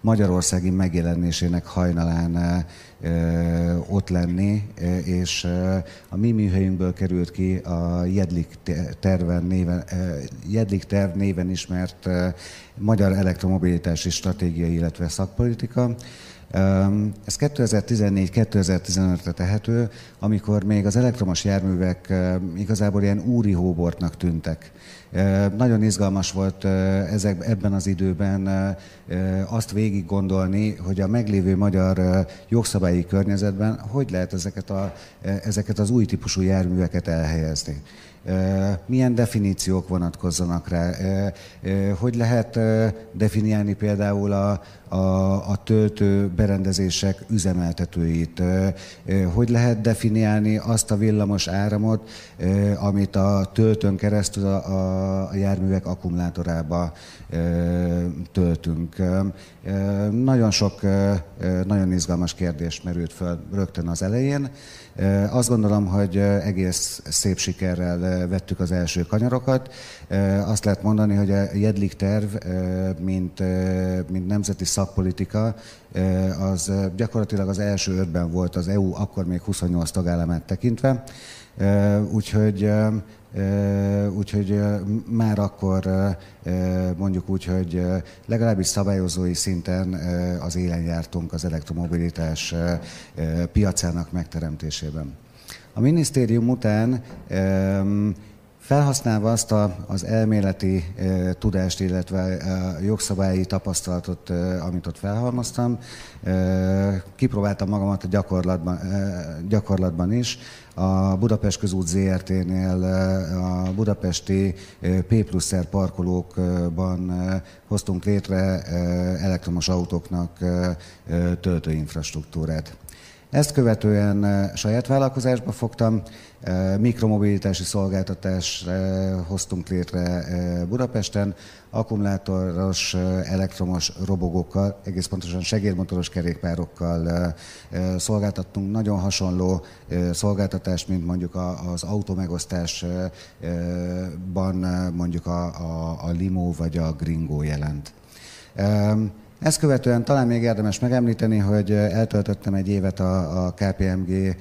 magyarországi megjelenésének hajnalán ott lenni, és a mi műhelyünkből került ki a Jedlik, terven néven, Jedlik terv néven ismert magyar elektromobilitási stratégia, illetve szakpolitika. Ez 2014-2015-re tehető, amikor még az elektromos járművek igazából ilyen úri hóbortnak tűntek. Nagyon izgalmas volt ezek, ebben az időben azt végig gondolni, hogy a meglévő magyar jogszabályi környezetben hogy lehet ezeket, a, ezeket az új típusú járműveket elhelyezni milyen definíciók vonatkozzanak rá, hogy lehet definiálni például a, a, a töltő berendezések üzemeltetőit, hogy lehet definiálni azt a villamos áramot, amit a töltőn keresztül a, a járművek akkumulátorába töltünk. Nagyon sok, nagyon izgalmas kérdés merült föl rögtön az elején. Azt gondolom, hogy egész szép sikerrel vettük az első kanyarokat. Azt lehet mondani, hogy a Jedlik terv, mint, mint nemzeti szakpolitika, az gyakorlatilag az első ötben volt az EU, akkor még 28 tagállamát tekintve. Úgyhogy Úgyhogy már akkor mondjuk úgy, hogy legalábbis szabályozói szinten az élen jártunk az elektromobilitás piacának megteremtésében. A minisztérium után Felhasználva azt a, az elméleti tudást, illetve a jogszabályi tapasztalatot, amit ott felhalmoztam, kipróbáltam magamat a gyakorlatban, gyakorlatban is. A Budapest közút ZRT-nél a budapesti P plusz parkolókban hoztunk létre elektromos autóknak töltőinfrastruktúrát. Ezt követően saját vállalkozásba fogtam, mikromobilitási szolgáltatást hoztunk létre Budapesten, akkumulátoros elektromos robogókkal, egész pontosan segédmotoros kerékpárokkal szolgáltattunk nagyon hasonló szolgáltatást, mint mondjuk az automegosztásban mondjuk a, a, a Limo vagy a Gringo jelent. Ezt követően talán még érdemes megemlíteni, hogy eltöltöttem egy évet a, a KPMG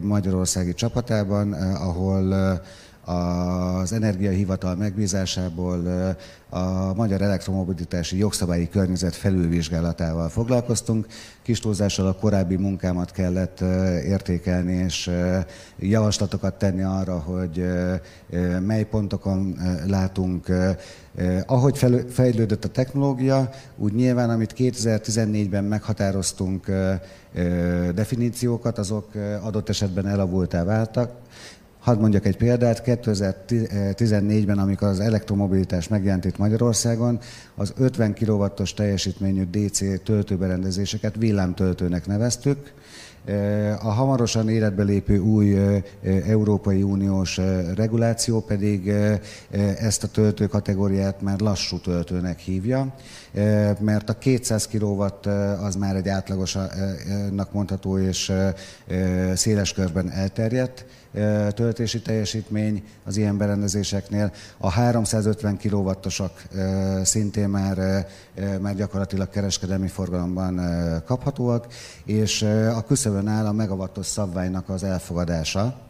magyarországi csapatában, ahol az Energiahivatal megbízásából a magyar elektromobilitási jogszabályi környezet felülvizsgálatával foglalkoztunk. Kis túlzással a korábbi munkámat kellett értékelni, és javaslatokat tenni arra, hogy mely pontokon látunk. Ahogy fejlődött a technológia, úgy nyilván, amit 2014-ben meghatároztunk definíciókat, azok adott esetben elavultá váltak, Hadd mondjak egy példát, 2014-ben, amikor az elektromobilitás megjelent itt Magyarországon, az 50 kW-os teljesítményű DC töltőberendezéseket villámtöltőnek neveztük, a hamarosan életbe lépő új Európai Uniós reguláció pedig ezt a töltő kategóriát már lassú töltőnek hívja, mert a 200 kW az már egy átlagosnak mondható és széles körben elterjedt, töltési teljesítmény az ilyen berendezéseknél. A 350 kW-osak szintén már, már gyakorlatilag kereskedelmi forgalomban kaphatóak, és a küszöbön áll a megawattos szabványnak az elfogadása.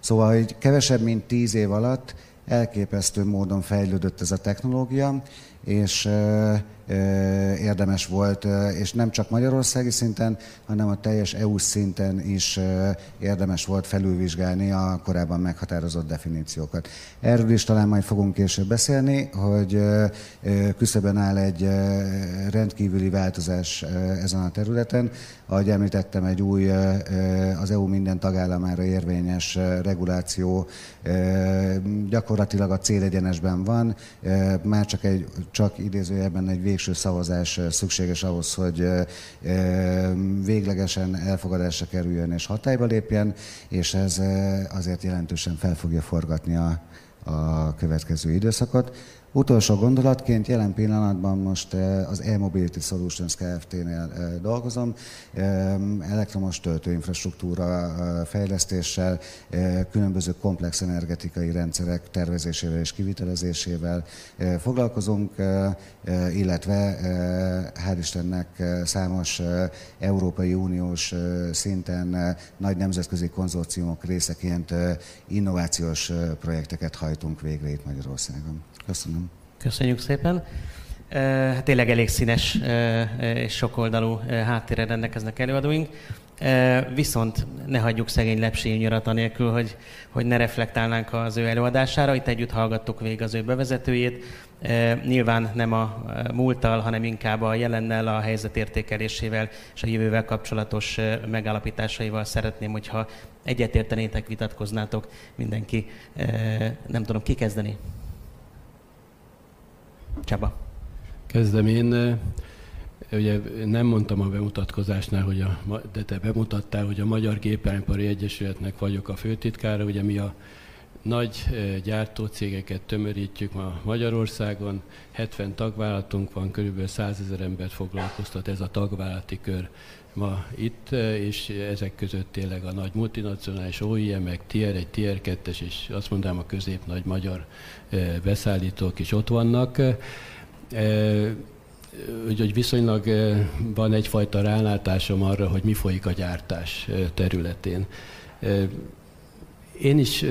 Szóval, hogy kevesebb, mint 10 év alatt elképesztő módon fejlődött ez a technológia, és érdemes volt, és nem csak magyarországi szinten, hanem a teljes EU szinten is érdemes volt felülvizsgálni a korábban meghatározott definíciókat. Erről is talán majd fogunk később beszélni, hogy küszöben áll egy rendkívüli változás ezen a területen. Ahogy említettem, egy új, az EU minden tagállamára érvényes reguláció gyakorlatilag a célegyenesben van, már csak, egy, csak idézőjelben egy végső szavazás szükséges ahhoz, hogy véglegesen elfogadásra kerüljön és hatályba lépjen, és ez azért jelentősen fel fogja forgatni a, a következő időszakot. Utolsó gondolatként jelen pillanatban most eh, az e-Mobility Solutions Kft-nél eh, dolgozom, elektromos töltőinfrastruktúra eh, fejlesztéssel, különböző komplex energetikai rendszerek tervezésével és kivitelezésével foglalkozunk, illetve hál' Istennek számos Európai Uniós szinten nagy nemzetközi konzorciumok részeként innovációs projekteket hajtunk végre itt Magyarországon. Köszönöm. Köszönjük szépen. Hát tényleg elég színes és sokoldalú háttérre rendelkeznek előadóink. Viszont ne hagyjuk szegény lepsény nyarat anélkül, hogy, hogy ne reflektálnánk az ő előadására. Itt együtt hallgattuk végig az ő bevezetőjét. Nyilván nem a múlttal, hanem inkább a jelennel, a helyzet értékelésével és a jövővel kapcsolatos megállapításaival szeretném, hogyha egyetértenétek, vitatkoznátok mindenki. Nem tudom, ki kezdeni? Csaba. Kezdem én. Ugye nem mondtam a bemutatkozásnál, hogy a, de te bemutattál, hogy a Magyar Gépjárműipari Egyesületnek vagyok a főtitkára. Ugye mi a nagy gyártócégeket tömörítjük ma Magyarországon, 70 tagvállalatunk van, körülbelül 100 ezer embert foglalkoztat ez a tagvállalati kör ma itt, és ezek között tényleg a nagy multinacionális OIM-ek, Tier 1, Tier 2 és azt mondanám a közép nagy magyar beszállítók is ott vannak. Úgyhogy viszonylag van egyfajta rálátásom arra, hogy mi folyik a gyártás területén. Én is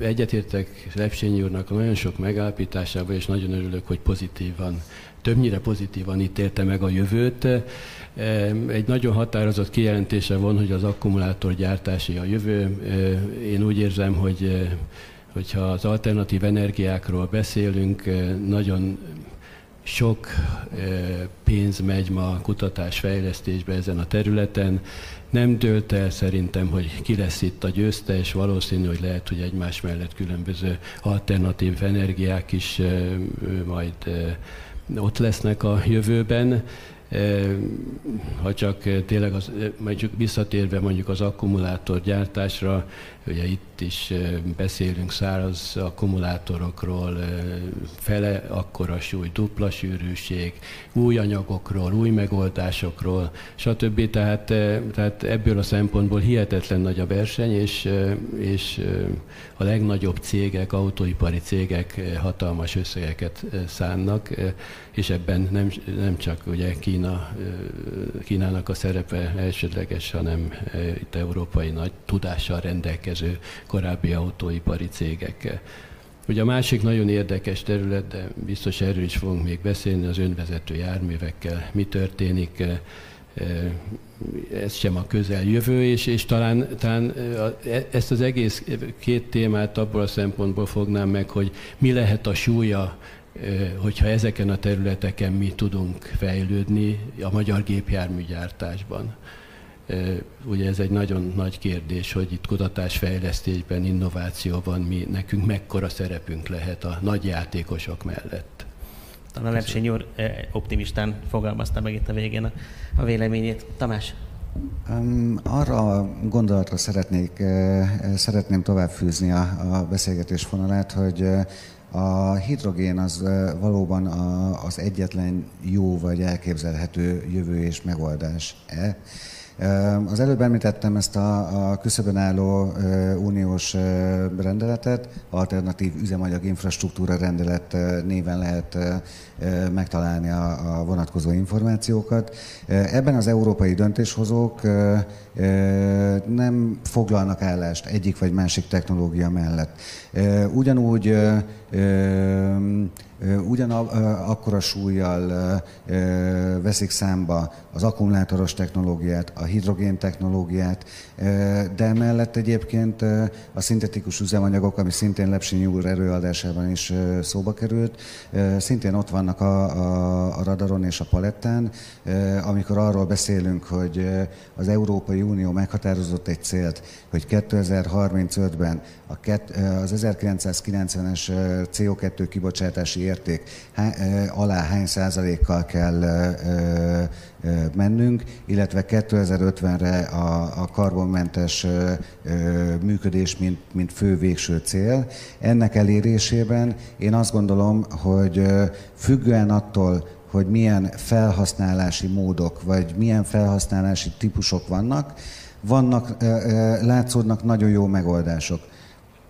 egyetértek Lepsényi úrnak nagyon sok megállapításával, és nagyon örülök, hogy pozitívan, többnyire pozitívan ítélte meg a jövőt. Egy nagyon határozott kijelentése van, hogy az akkumulátorgyártási a jövő. Én úgy érzem, hogy hogyha az alternatív energiákról beszélünk, nagyon sok pénz megy ma kutatás fejlesztésbe ezen a területen. Nem dőlt el szerintem, hogy ki lesz itt a győzte, és valószínű, hogy lehet, hogy egymás mellett különböző alternatív energiák is majd ott lesznek a jövőben ha csak tényleg az, mondjuk visszatérve mondjuk az akkumulátorgyártásra, ugye itt is beszélünk száraz akkumulátorokról, fele akkora súly, dupla sűrűség, új anyagokról, új megoldásokról, stb. Tehát, tehát ebből a szempontból hihetetlen nagy a verseny, és, és a legnagyobb cégek, autóipari cégek hatalmas összegeket szánnak, és ebben nem, nem csak ugye Kína, Kínának a szerepe elsődleges, hanem itt európai nagy tudással rendelkező korábbi autóipari cégek. Ugye a másik nagyon érdekes terület, de biztos erről is fogunk még beszélni, az önvezető járművekkel mi történik, ez sem a közeljövő, és, és talán, talán e, ezt az egész két témát abból a szempontból fognám meg, hogy mi lehet a súlya hogyha ezeken a területeken mi tudunk fejlődni a magyar gépjárműgyártásban. Ugye ez egy nagyon nagy kérdés, hogy itt kutatásfejlesztésben, innovációban mi, nekünk mekkora szerepünk lehet a nagy játékosok mellett. Talán a Lepsény úr optimistán fogalmazta meg itt a végén a, a véleményét. Tamás? Um, arra a gondolatra szeretnék, uh, szeretném továbbfűzni a, a beszélgetés vonalát, hogy uh, a hidrogén az valóban az egyetlen jó vagy elképzelhető jövő és megoldás-e. Az előbb említettem ezt a, a küszöbön álló uniós rendeletet, alternatív üzemanyag infrastruktúra rendelet néven lehet megtalálni a, a vonatkozó információkat. Ebben az európai döntéshozók nem foglalnak állást egyik vagy másik technológia mellett. Ugyanúgy ugyanakkora súlyjal veszik számba az akkumulátoros technológiát, a hidrogén technológiát, de emellett egyébként a szintetikus üzemanyagok, ami szintén Lepsinyi úr erőadásában is szóba került, szintén ott vannak a, a, a radaron és a palettán, amikor arról beszélünk, hogy az Európai Unió meghatározott egy célt, hogy 2035-ben az 1990-es CO2 kibocsátási érték alá hány százalékkal kell mennünk, illetve 2050-re a, a karbonmentes működés, mint, mint fő végső cél. Ennek elérésében én azt gondolom, hogy függően attól, hogy milyen felhasználási módok, vagy milyen felhasználási típusok vannak, vannak, látszódnak nagyon jó megoldások.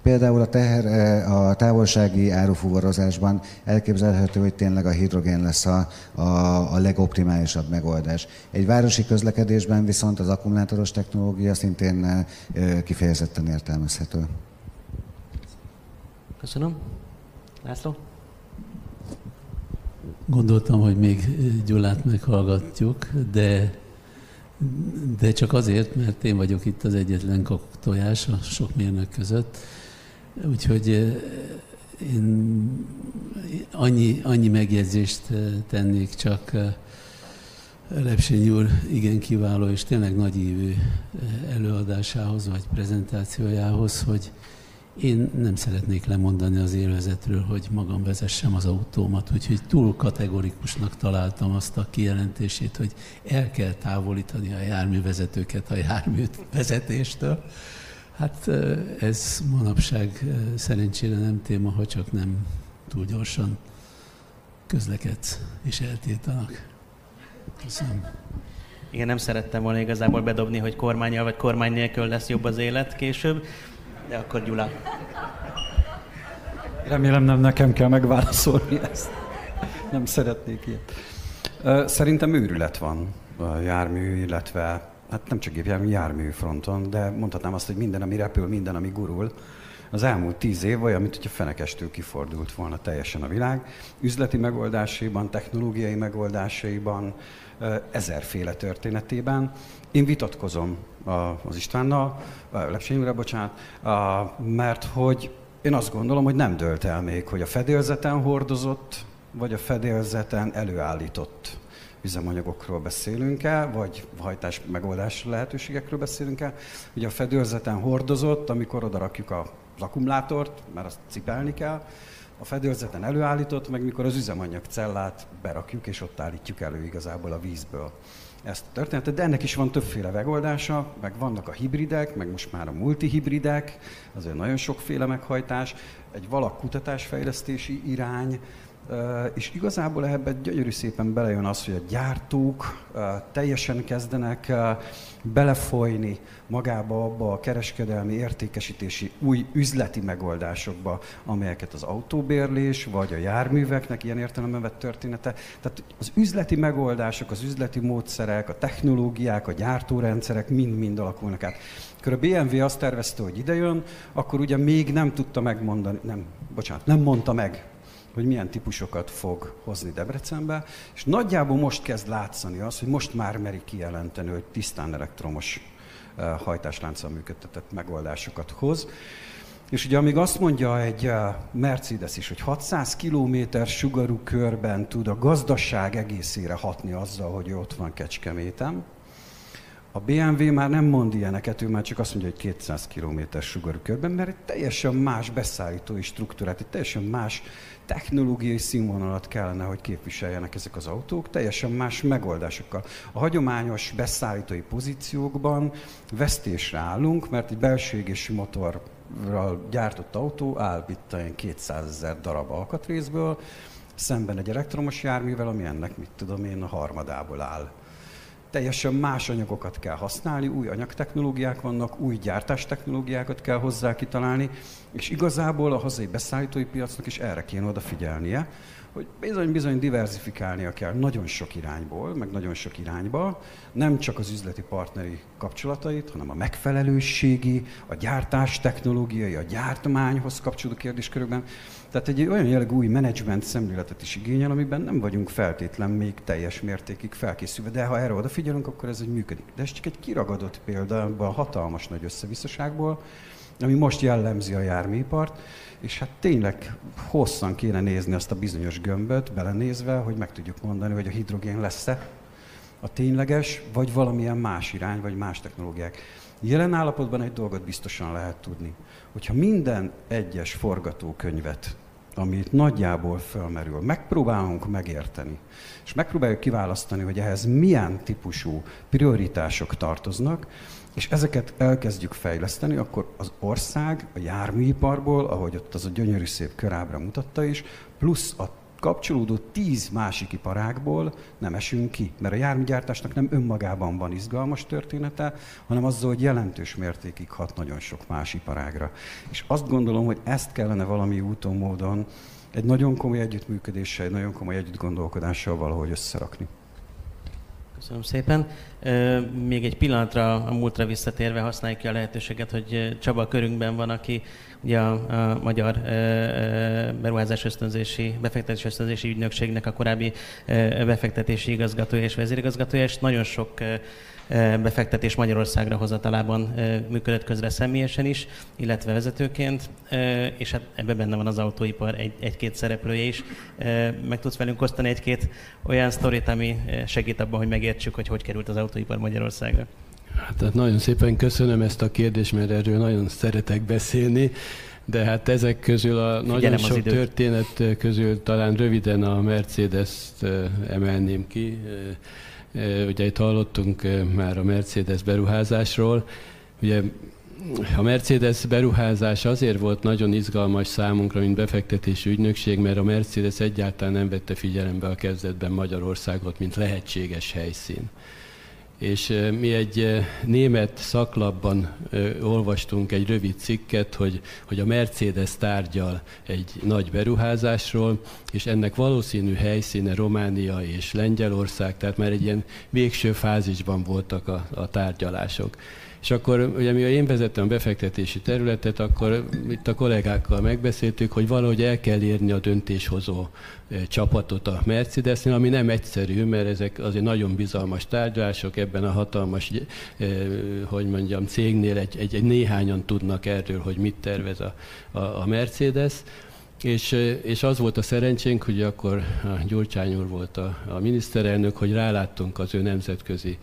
Például a, teher, a távolsági árufuvarozásban elképzelhető, hogy tényleg a hidrogén lesz a, a, a legoptimálisabb megoldás. Egy városi közlekedésben viszont az akkumulátoros technológia szintén kifejezetten értelmezhető. Köszönöm. László? Gondoltam, hogy még Gyulát meghallgatjuk, de, de csak azért, mert én vagyok itt az egyetlen tojás a sok mérnök között. Úgyhogy én annyi, annyi megjegyzést tennék csak Lepsény úr igen kiváló és tényleg nagyívű előadásához vagy prezentációjához, hogy én nem szeretnék lemondani az élvezetről, hogy magam vezessem az autómat, úgyhogy túl kategorikusnak találtam azt a kijelentését, hogy el kell távolítani a járművezetőket a járművezetéstől. Hát ez manapság szerencsére nem téma, ha csak nem túl gyorsan közlekedsz és eltiltanak. Köszönöm. Igen, nem szerettem volna igazából bedobni, hogy kormányjal vagy kormány nélkül lesz jobb az élet később, de akkor Gyula. Remélem nem nekem kell megválaszolni ezt. Nem szeretnék ilyet. Szerintem őrület van a jármű, illetve hát nem csak gépjármű, jármű fronton, de mondhatnám azt, hogy minden, ami repül, minden, ami gurul, az elmúlt tíz év olyan, mint hogyha fenekestől kifordult volna teljesen a világ. Üzleti megoldásaiban, technológiai megoldásaiban, ezerféle történetében. Én vitatkozom az Istvánnal, Lepsényűre, bocsánat, mert hogy én azt gondolom, hogy nem dölt el még, hogy a fedélzeten hordozott, vagy a fedélzeten előállított üzemanyagokról beszélünk el, vagy hajtás megoldás lehetőségekről beszélünk el. Ugye a fedélzeten hordozott, amikor oda rakjuk az akkumulátort, mert azt cipelni kell, a fedélzeten előállított, meg mikor az üzemanyag cellát berakjuk, és ott állítjuk elő igazából a vízből ezt a történetet, de ennek is van többféle megoldása, meg vannak a hibridek, meg most már a multihibridek, azért nagyon sokféle meghajtás, egy valak kutatásfejlesztési irány, és igazából ebben gyönyörű szépen belejön az, hogy a gyártók teljesen kezdenek belefolyni magába abba a kereskedelmi, értékesítési új üzleti megoldásokba, amelyeket az autóbérlés, vagy a járműveknek ilyen értelemben vett története. Tehát az üzleti megoldások, az üzleti módszerek, a technológiák, a gyártórendszerek mind-mind alakulnak át. Akkor a BMW azt tervezte, hogy idejön, akkor ugye még nem tudta megmondani, nem, bocsánat, nem mondta meg hogy milyen típusokat fog hozni Debrecenbe, és nagyjából most kezd látszani az, hogy most már meri kijelenteni, hogy tisztán elektromos eh, hajtáslánccal működtetett megoldásokat hoz. És ugye amíg azt mondja egy eh, Mercedes is, hogy 600 km sugarú körben tud a gazdaság egészére hatni azzal, hogy ott van Kecskeméten, A BMW már nem mond ilyeneket, ő már csak azt mondja, hogy 200 km sugarú körben, mert egy teljesen más beszállítói struktúrát, egy teljesen más technológiai színvonalat kellene, hogy képviseljenek ezek az autók, teljesen más megoldásokkal. A hagyományos beszállítói pozíciókban vesztésre állunk, mert egy belső égési motorral gyártott autó áll itt 200 ezer darab alkatrészből, szemben egy elektromos járművel, ami ennek, mit tudom én, a harmadából áll teljesen más anyagokat kell használni, új anyagtechnológiák vannak, új gyártástechnológiákat kell hozzá kitalálni, és igazából a hazai beszállítói piacnak is erre kéne odafigyelnie, hogy bizony-bizony diversifikálnia kell nagyon sok irányból, meg nagyon sok irányba, nem csak az üzleti partneri kapcsolatait, hanem a megfelelősségi, a gyártás technológiai, a gyártmányhoz kapcsolódó kérdéskörökben. Tehát egy olyan jellegű új menedzsment szemléletet is igényel, amiben nem vagyunk feltétlen még teljes mértékig felkészülve, de ha erre odafigyelünk, akkor ez egy működik. De ez csak egy kiragadott példa a hatalmas nagy összevisszaságból, ami most jellemzi a járműipart, és hát tényleg hosszan kéne nézni azt a bizonyos gömböt, belenézve, hogy meg tudjuk mondani, hogy a hidrogén lesz-e a tényleges, vagy valamilyen más irány, vagy más technológiák. Jelen állapotban egy dolgot biztosan lehet tudni, hogyha minden egyes forgatókönyvet, amit nagyjából fölmerül, megpróbálunk megérteni, és megpróbáljuk kiválasztani, hogy ehhez milyen típusú prioritások tartoznak, és ezeket elkezdjük fejleszteni, akkor az ország a járműiparból, ahogy ott az a gyönyörű szép körábra mutatta is, plusz a kapcsolódó tíz másik iparágból nem esünk ki. Mert a járműgyártásnak nem önmagában van izgalmas története, hanem azzal, hogy jelentős mértékig hat nagyon sok más iparágra. És azt gondolom, hogy ezt kellene valami úton, módon egy nagyon komoly együttműködéssel, egy nagyon komoly együttgondolkodással valahogy összerakni. Köszönöm szépen. Még egy pillanatra a múltra visszatérve használjuk ki a lehetőséget, hogy Csaba körünkben van, aki ugye a, Magyar Beruházás Ösztönzési, Befektetési Ösztönzési Ügynökségnek a korábbi befektetési igazgatója és vezérigazgatója, és nagyon sok befektetés Magyarországra hozatalában működött közre személyesen is, illetve vezetőként, és hát ebben benne van az autóipar egy, egy-két szereplője is. Meg tudsz velünk osztani egy-két olyan sztorit, ami segít abban, hogy megértsük, hogy hogy került az autóipar Magyarországra? Hát nagyon szépen köszönöm ezt a kérdést, mert erről nagyon szeretek beszélni. De hát ezek közül a Figyelem nagyon sok időt. történet közül talán röviden a Mercedes-t emelném ki. Ugye itt hallottunk már a Mercedes beruházásról. Ugye a Mercedes beruházás azért volt nagyon izgalmas számunkra, mint befektetési ügynökség, mert a Mercedes egyáltalán nem vette figyelembe a kezdetben Magyarországot, mint lehetséges helyszín és mi egy német szaklapban olvastunk egy rövid cikket, hogy, hogy a Mercedes tárgyal egy nagy beruházásról, és ennek valószínű helyszíne Románia és Lengyelország, tehát már egy ilyen végső fázisban voltak a, a tárgyalások. És akkor, ugye mi én vezettem a befektetési területet, akkor itt a kollégákkal megbeszéltük, hogy valahogy el kell érni a döntéshozó csapatot a Mercedesnél, ami nem egyszerű, mert ezek azért nagyon bizalmas tárgyalások, ebben a hatalmas, hogy mondjam, cégnél egy, egy, egy néhányan tudnak erről, hogy mit tervez a, a, a Mercedes. És, és az volt a szerencsénk, hogy akkor a Gyurcsány úr volt a, a miniszterelnök, hogy ráláttunk az ő nemzetközi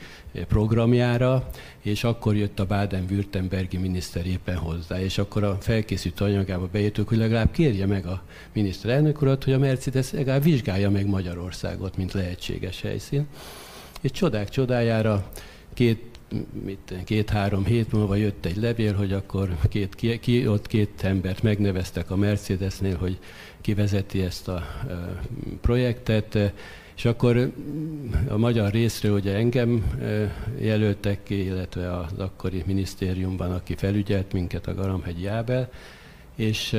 programjára, és akkor jött a Baden-Württembergi miniszter éppen hozzá, és akkor a felkészült anyagába beírtuk, hogy legalább kérje meg a miniszterelnök urat, hogy a Mercedes legalább vizsgálja meg Magyarországot, mint lehetséges helyszín. És csodák csodájára két két-három hét múlva jött egy levél, hogy akkor két, ki, ki, ott két embert megneveztek a Mercedesnél, hogy kivezeti ezt a projektet, és akkor a magyar részről ugye engem jelöltek ki, illetve az akkori minisztériumban, aki felügyelt minket, a Garamhegyi Ábel, és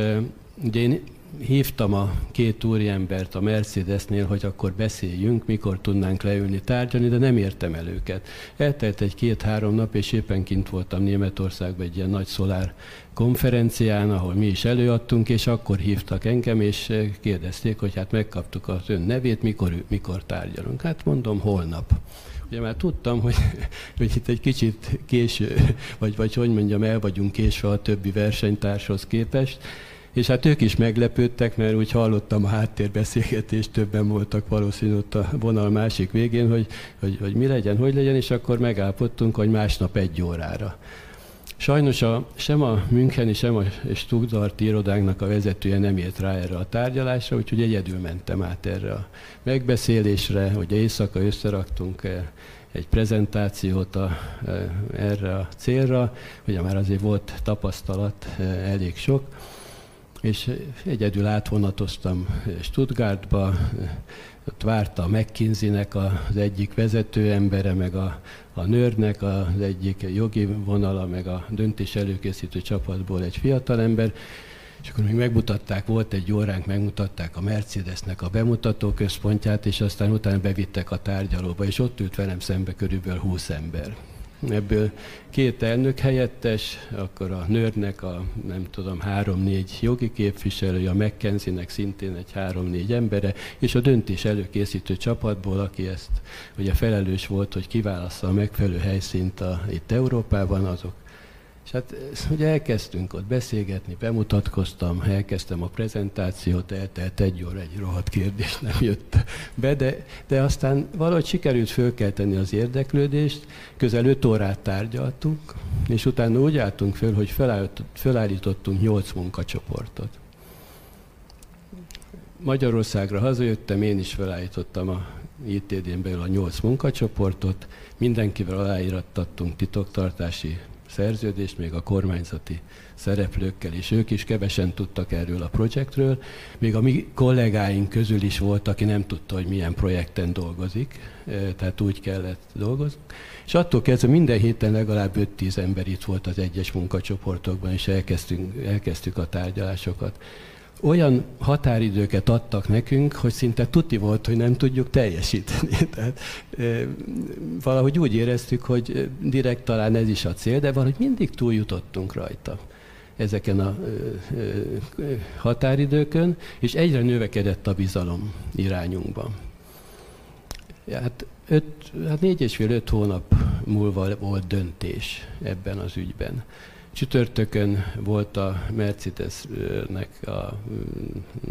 ugye én hívtam a két úriembert a Mercedesnél, hogy akkor beszéljünk, mikor tudnánk leülni tárgyalni, de nem értem el őket. Eltelt egy két-három nap, és éppen kint voltam Németországban egy ilyen nagy szolár konferencián, ahol mi is előadtunk, és akkor hívtak engem, és kérdezték, hogy hát megkaptuk az ön nevét, mikor, mikor tárgyalunk. Hát mondom, holnap. Ugye már tudtam, hogy, hogy itt egy kicsit késő, vagy, vagy hogy mondjam, el vagyunk késve a többi versenytárshoz képest, és hát ők is meglepődtek, mert úgy hallottam a háttérbeszélgetést, többen voltak valószínűleg ott a vonal másik végén, hogy, hogy, hogy mi legyen, hogy legyen, és akkor megállapodtunk, hogy másnap egy órára. Sajnos a, sem a Müncheni, sem a Stuttgart irodánknak a vezetője nem ért rá erre a tárgyalásra, úgyhogy egyedül mentem át erre a megbeszélésre, hogy éjszaka összeraktunk egy prezentációt a, erre a célra, ugye már azért volt tapasztalat elég sok, és egyedül átvonatoztam Stuttgartba, ott várta a McKinsey-nek az egyik vezető embere, meg a, a nőrnek az egyik jogi vonala, meg a döntés előkészítő csapatból egy fiatalember, és akkor még megmutatták, volt egy óránk, megmutatták a Mercedesnek a bemutató központját, és aztán utána bevittek a tárgyalóba, és ott ült velem szembe körülbelül 20 ember. Ebből két elnök helyettes, akkor a nőrnek a nem tudom, három-négy jogi képviselője, a McKenzie-nek szintén egy három-négy embere, és a döntés előkészítő csapatból, aki ezt ugye felelős volt, hogy kiválassza a megfelelő helyszínt a, itt Európában, azok és hát ugye elkezdtünk ott beszélgetni, bemutatkoztam, elkezdtem a prezentációt, eltelt egy óra, egy rohadt kérdés nem jött be, de, de aztán valahogy sikerült fölkelteni az érdeklődést, közel öt órát tárgyaltunk, és utána úgy álltunk föl, hogy felállítottunk nyolc munkacsoportot. Magyarországra hazajöttem, én is felállítottam a ITD-n belül a nyolc munkacsoportot, mindenkivel aláírattattunk titoktartási szerződést, még a kormányzati szereplőkkel, és ők is kevesen tudtak erről a projektről. Még a mi kollégáink közül is volt, aki nem tudta, hogy milyen projekten dolgozik, tehát úgy kellett dolgozni. És attól kezdve minden héten legalább 5-10 ember itt volt az egyes munkacsoportokban, és elkezdtünk, elkezdtük a tárgyalásokat olyan határidőket adtak nekünk, hogy szinte tuti volt, hogy nem tudjuk teljesíteni. Tehát e, valahogy úgy éreztük, hogy direkt talán ez is a cél, de valahogy mindig túljutottunk rajta ezeken a e, e, határidőkön, és egyre növekedett a bizalom irányunkban. Hát, öt, hát négy és fél, öt hónap múlva volt döntés ebben az ügyben. Csütörtökön volt a Mercedesnek a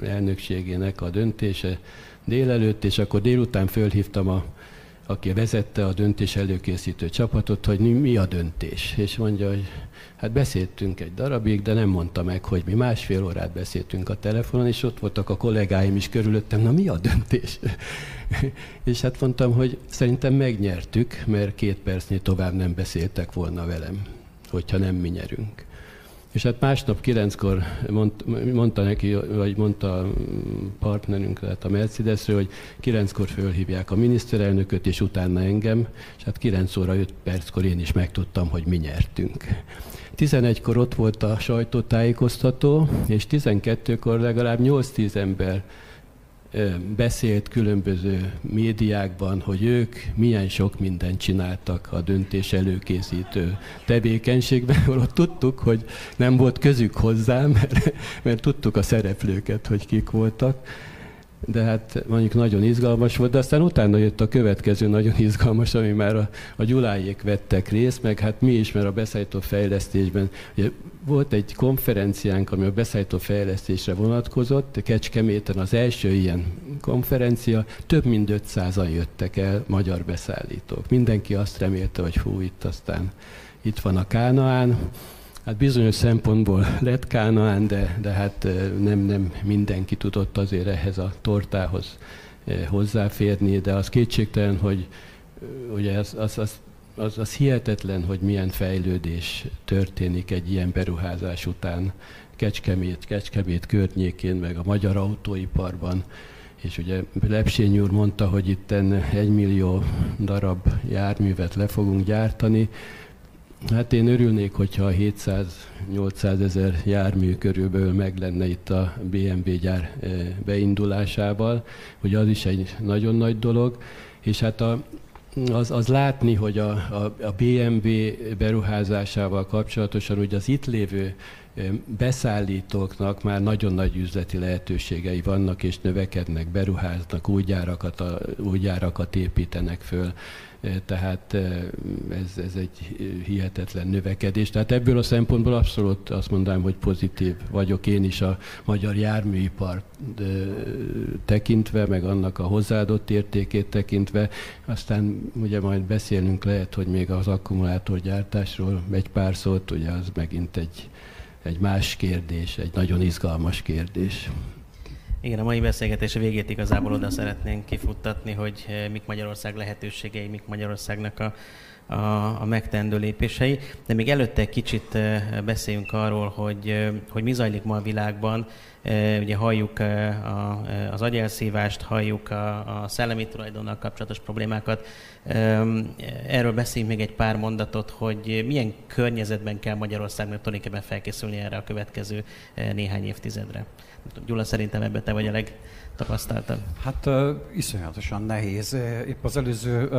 elnökségének a döntése délelőtt, és akkor délután fölhívtam a aki vezette a döntés előkészítő csapatot, hogy mi a döntés. És mondja, hogy hát beszéltünk egy darabig, de nem mondta meg, hogy mi másfél órát beszéltünk a telefonon, és ott voltak a kollégáim is körülöttem, na mi a döntés? és hát mondtam, hogy szerintem megnyertük, mert két percnél tovább nem beszéltek volna velem hogyha nem mi nyerünk. És hát másnap kilenckor mond, mondta neki, vagy mondta a partnerünk, tehát a Mercedesről, hogy kilenckor fölhívják a miniszterelnököt, és utána engem, és hát kilenc óra öt perckor én is megtudtam, hogy mi nyertünk. 11-kor ott volt a sajtótájékoztató, és 12-kor legalább 8-10 ember beszélt különböző médiákban, hogy ők milyen sok mindent csináltak a döntés előkészítő tevékenységben, holott tudtuk, hogy nem volt közük hozzám, mert, mert tudtuk a szereplőket, hogy kik voltak. De hát mondjuk nagyon izgalmas volt, de aztán utána jött a következő nagyon izgalmas, ami már a, a Gyulájék vettek részt, meg hát mi is, mert a beszállító fejlesztésben volt egy konferenciánk, ami a beszállító fejlesztésre vonatkozott, Kecskeméten az első ilyen konferencia, több mint 500-an jöttek el magyar beszállítók. Mindenki azt remélte, hogy hú, itt aztán itt van a Kánaán, Hát bizonyos szempontból lett Kánaán, de, de hát nem, nem mindenki tudott azért ehhez a tortához hozzáférni, de az kétségtelen, hogy ugye az, az, az, az, az hihetetlen, hogy milyen fejlődés történik egy ilyen beruházás után. Kecskemét, Kecskemét környékén, meg a magyar autóiparban. És ugye Lepsény úr mondta, hogy itt egy millió darab járművet le fogunk gyártani, Hát én örülnék, hogyha 700-800 ezer jármű körülbelül meg lenne itt a BMW gyár eh, beindulásával, hogy az is egy nagyon nagy dolog, és hát a, az, az látni, hogy a, a, a BMW beruházásával kapcsolatosan ugye az itt lévő beszállítóknak már nagyon nagy üzleti lehetőségei vannak, és növekednek, beruháznak, új gyárakat, új gyárakat építenek föl, tehát ez, ez egy hihetetlen növekedés. Tehát ebből a szempontból abszolút azt mondanám, hogy pozitív vagyok én is a magyar járműipar tekintve, meg annak a hozzáadott értékét tekintve. Aztán ugye majd beszélünk lehet, hogy még az akkumulátorgyártásról egy pár szót, ugye az megint egy, egy más kérdés, egy nagyon izgalmas kérdés. Igen, a mai beszélgetés végét igazából oda szeretnénk kifuttatni, hogy eh, mik Magyarország lehetőségei, mik Magyarországnak a, a, a megtendő lépései. De még előtte kicsit eh, beszéljünk arról, hogy, eh, hogy mi zajlik ma a világban. Ugye halljuk a, az agyelszívást, halljuk a, szellemi tulajdonnal kapcsolatos problémákat. Erről beszéljünk még egy pár mondatot, hogy milyen környezetben kell Magyarországnak tulajdonképpen felkészülni erre a következő néhány évtizedre. Gyula, szerintem ebbe te vagy a legtapasztaltabb. Hát uh, iszonyatosan nehéz. Épp az előző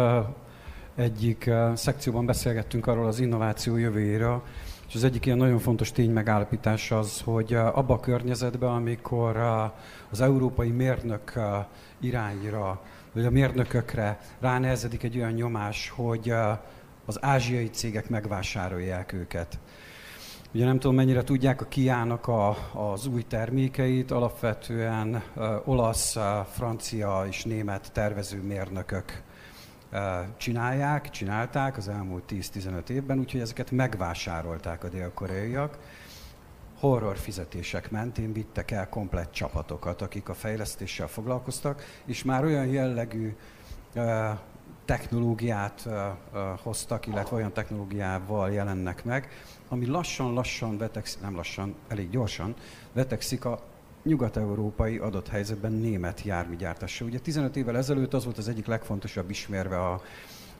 egyik szekcióban beszélgettünk arról az innováció jövőjéről, és az egyik ilyen nagyon fontos tény megállapítás az, hogy uh, abba a környezetben, amikor uh, az európai mérnök uh, irányra, vagy a mérnökökre ránehezedik egy olyan nyomás, hogy az ázsiai cégek megvásárolják őket. Ugye nem tudom, mennyire tudják a Kiának a, az új termékeit, alapvetően olasz, francia és német tervezőmérnökök csinálják, csinálták az elmúlt 10-15 évben, úgyhogy ezeket megvásárolták a dél-koreaiak. Horror fizetések mentén vittek el komplett csapatokat, akik a fejlesztéssel foglalkoztak, és már olyan jellegű technológiát hoztak, illetve olyan technológiával jelennek meg, ami lassan-lassan vetekszik, nem lassan, elég gyorsan vetekszik a nyugat-európai adott helyzetben német járműgyártással. Ugye 15 évvel ezelőtt az volt az egyik legfontosabb ismerve a,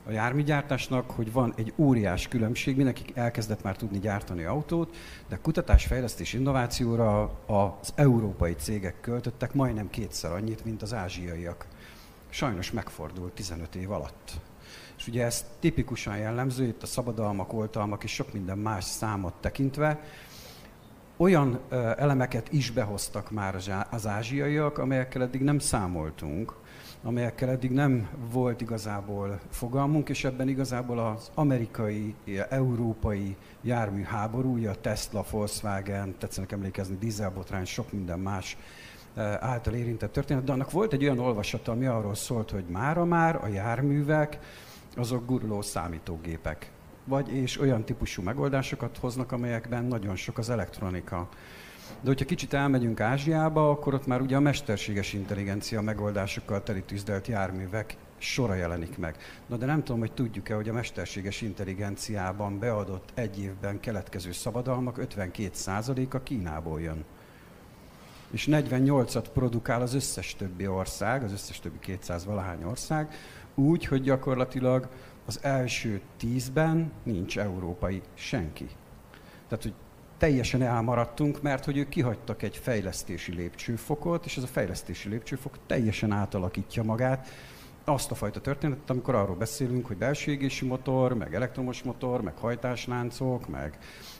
a járműgyártásnak, hogy van egy óriás különbség, mindenki elkezdett már tudni gyártani autót, de kutatás, fejlesztés, innovációra az európai cégek költöttek majdnem kétszer annyit, mint az ázsiaiak. Sajnos megfordult 15 év alatt. És ugye ez tipikusan jellemző, itt a szabadalmak, oltalmak és sok minden más számot tekintve, olyan elemeket is behoztak már az ázsiaiak, amelyekkel eddig nem számoltunk, amelyekkel eddig nem volt igazából fogalmunk, és ebben igazából az amerikai, európai járműháború, a Tesla, Volkswagen, tetszenek emlékezni, dízelbotrány, sok minden más által érintett történet, de annak volt egy olyan olvasata, ami arról szólt, hogy mára már a járművek, azok guruló számítógépek. Vagy és olyan típusú megoldásokat hoznak, amelyekben nagyon sok az elektronika. De hogyha kicsit elmegyünk Ázsiába, akkor ott már ugye a mesterséges intelligencia megoldásokkal teli tűzdelt járművek sora jelenik meg. Na de nem tudom, hogy tudjuk-e, hogy a mesterséges intelligenciában beadott egy évben keletkező szabadalmak 52%-a Kínából jön. És 48-at produkál az összes többi ország, az összes többi 200 valahány ország, úgy, hogy gyakorlatilag az első tízben nincs európai senki. Tehát, hogy teljesen elmaradtunk, mert hogy ők kihagytak egy fejlesztési lépcsőfokot, és ez a fejlesztési lépcsőfok teljesen átalakítja magát, azt a fajta történetet, amikor arról beszélünk, hogy belső égési motor, meg elektromos motor, meg hajtásláncok, meg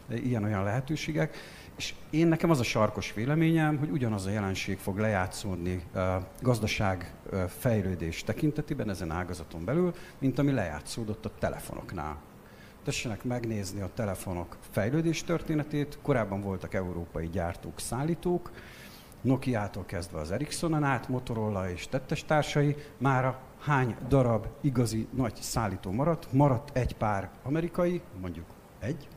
ilyen-olyan lehetőségek, és én nekem az a sarkos véleményem, hogy ugyanaz a jelenség fog lejátszódni uh, gazdaság fejlődés tekintetében ezen ágazaton belül, mint ami lejátszódott a telefonoknál. Tessenek megnézni a telefonok fejlődés történetét. Korábban voltak európai gyártók, szállítók, Nokia-tól kezdve az Ericssonon át, Motorola és tettestársai, mára hány darab igazi nagy szállító maradt? Maradt egy pár amerikai, mondjuk egy,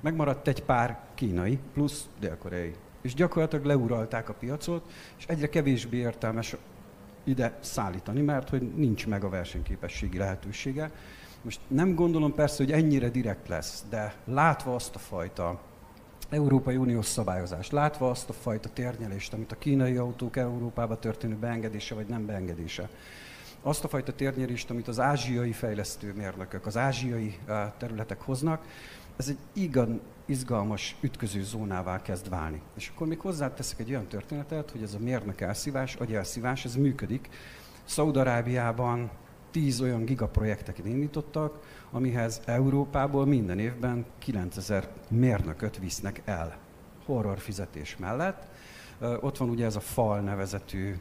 megmaradt egy pár kínai plusz dél-koreai. És gyakorlatilag leuralták a piacot, és egyre kevésbé értelmes ide szállítani, mert hogy nincs meg a versenyképességi lehetősége. Most nem gondolom persze, hogy ennyire direkt lesz, de látva azt a fajta Európai Uniós szabályozást, látva azt a fajta térnyelést, amit a kínai autók Európába történő beengedése vagy nem beengedése, azt a fajta térnyelést, amit az ázsiai fejlesztő mérnökök, az ázsiai eh, területek hoznak, ez egy igen izgalmas ütköző zónává kezd válni. És akkor még hozzáteszek egy olyan történetet, hogy ez a mérnök elszívás, agyelszívás, ez működik. Szaudarábiában tíz olyan gigaprojekteket indítottak, amihez Európából minden évben 9000 mérnököt visznek el horror fizetés mellett. Ott van ugye ez a FAL nevezetű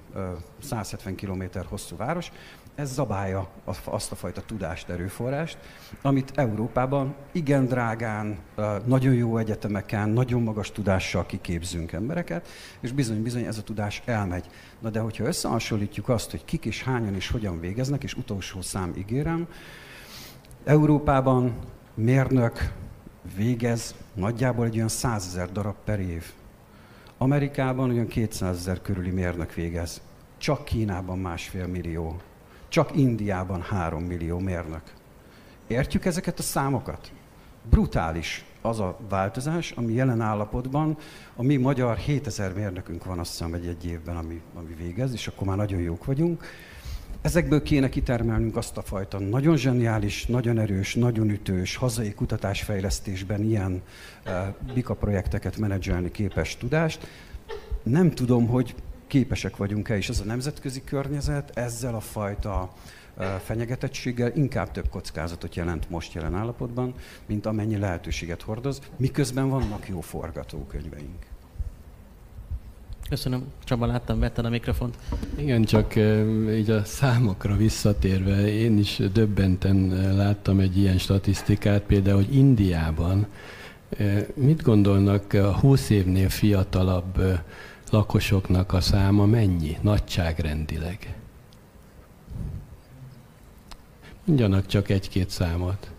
170 km hosszú város, ez zabálja azt a fajta tudást, erőforrást, amit Európában igen drágán, nagyon jó egyetemeken, nagyon magas tudással kiképzünk embereket, és bizony-bizony ez a tudás elmegy. Na de hogyha összehasonlítjuk azt, hogy kik és hányan és hogyan végeznek, és utolsó szám ígérem, Európában mérnök végez nagyjából egy olyan 100 ezer darab per év. Amerikában olyan 200 ezer körüli mérnök végez. Csak Kínában másfél millió. Csak Indiában három millió mérnök. Értjük ezeket a számokat? Brutális az a változás, ami jelen állapotban, a mi magyar 7000 mérnökünk van azt hiszem egy, egy évben, ami, ami végez, és akkor már nagyon jók vagyunk. Ezekből kéne kitermelnünk azt a fajta nagyon zseniális, nagyon erős, nagyon ütős, hazai kutatásfejlesztésben ilyen uh, bika projekteket menedzselni képes tudást. Nem tudom, hogy képesek vagyunk-e, és ez a nemzetközi környezet ezzel a fajta fenyegetettséggel inkább több kockázatot jelent most jelen állapotban, mint amennyi lehetőséget hordoz, miközben vannak jó forgatókönyveink. Köszönöm. Csaba, láttam, vetted a mikrofont. Igen, csak így a számokra visszatérve, én is döbbenten láttam egy ilyen statisztikát, például, hogy Indiában mit gondolnak a 20 évnél fiatalabb lakosoknak a száma mennyi, nagyságrendileg? Mondjanak csak egy-két számot.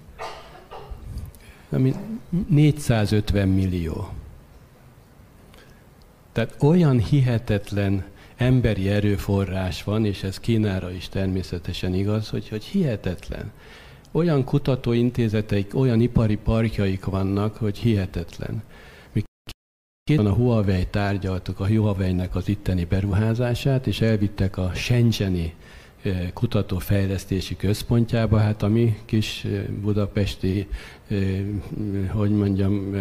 Ami 450 millió. Tehát olyan hihetetlen emberi erőforrás van, és ez Kínára is természetesen igaz, hogy, hogy hihetetlen. Olyan kutatóintézeteik, olyan ipari parkjaik vannak, hogy hihetetlen. Mi két a Huawei tárgyaltuk a Huawei-nek az itteni beruházását, és elvittek a Shenzheni kutatófejlesztési központjába, hát a mi kis budapesti, hogy mondjam,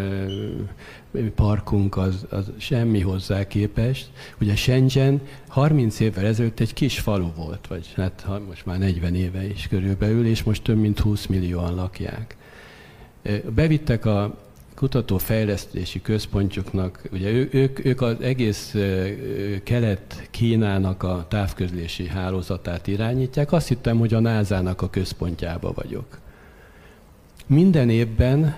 parkunk az, az semmi hozzá képest. Ugye Shenzhen 30 évvel ezelőtt egy kis falu volt, vagy hát most már 40 éve is körülbelül, és most több mint 20 millióan lakják. Bevittek a kutatófejlesztési központjuknak, ugye ő, ők, ők az egész kelet-Kínának a távközlési hálózatát irányítják. Azt hittem, hogy a NASA-nak a központjába vagyok. Minden évben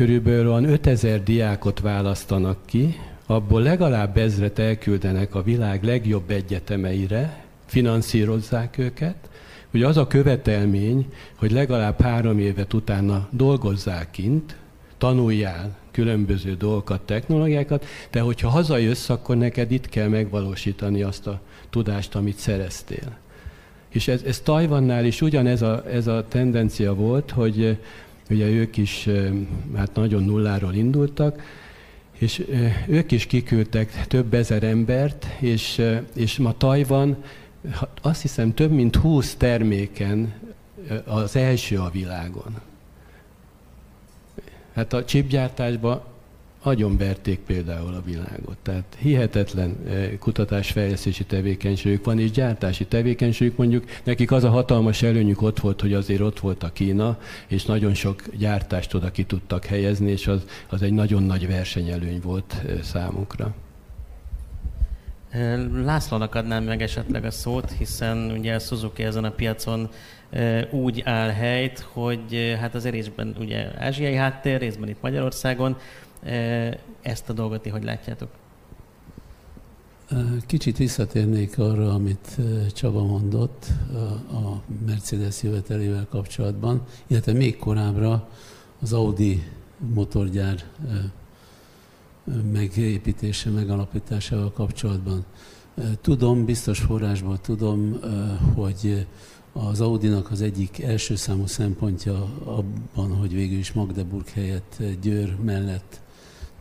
körülbelül 5000 diákot választanak ki, abból legalább ezret elküldenek a világ legjobb egyetemeire, finanszírozzák őket, Ugye az a követelmény, hogy legalább három évet utána dolgozzák kint, tanuljál különböző dolgokat, technológiákat, de hogyha hazajössz, akkor neked itt kell megvalósítani azt a tudást, amit szereztél. És ez, ez Tajvannál is ugyanez a, ez a tendencia volt, hogy ugye ők is hát nagyon nulláról indultak, és ők is kiküldtek több ezer embert, és, és ma Tajvan azt hiszem több mint 20 terméken az első a világon. Hát a csipgyártásban verték például a világot. Tehát hihetetlen eh, kutatásfejlesztési tevékenységük van, és gyártási tevékenységük mondjuk, nekik az a hatalmas előnyük ott volt, hogy azért ott volt a Kína, és nagyon sok gyártást oda ki tudtak helyezni, és az, az egy nagyon nagy versenyelőny volt eh, számukra. Eh, Lászlónak adnám meg esetleg a szót, hiszen ugye Suzuki ezen a piacon úgy áll helyt, hogy hát az részben ugye ázsiai háttér, részben itt Magyarországon. Ezt a dolgot hogy látjátok? Kicsit visszatérnék arra, amit Csaba mondott a Mercedes jövetelével kapcsolatban, illetve még korábbra az Audi motorgyár megépítése, megalapításával kapcsolatban. Tudom, biztos forrásból tudom, hogy az Audinak az egyik első számú szempontja abban, hogy végül is Magdeburg helyett Győr mellett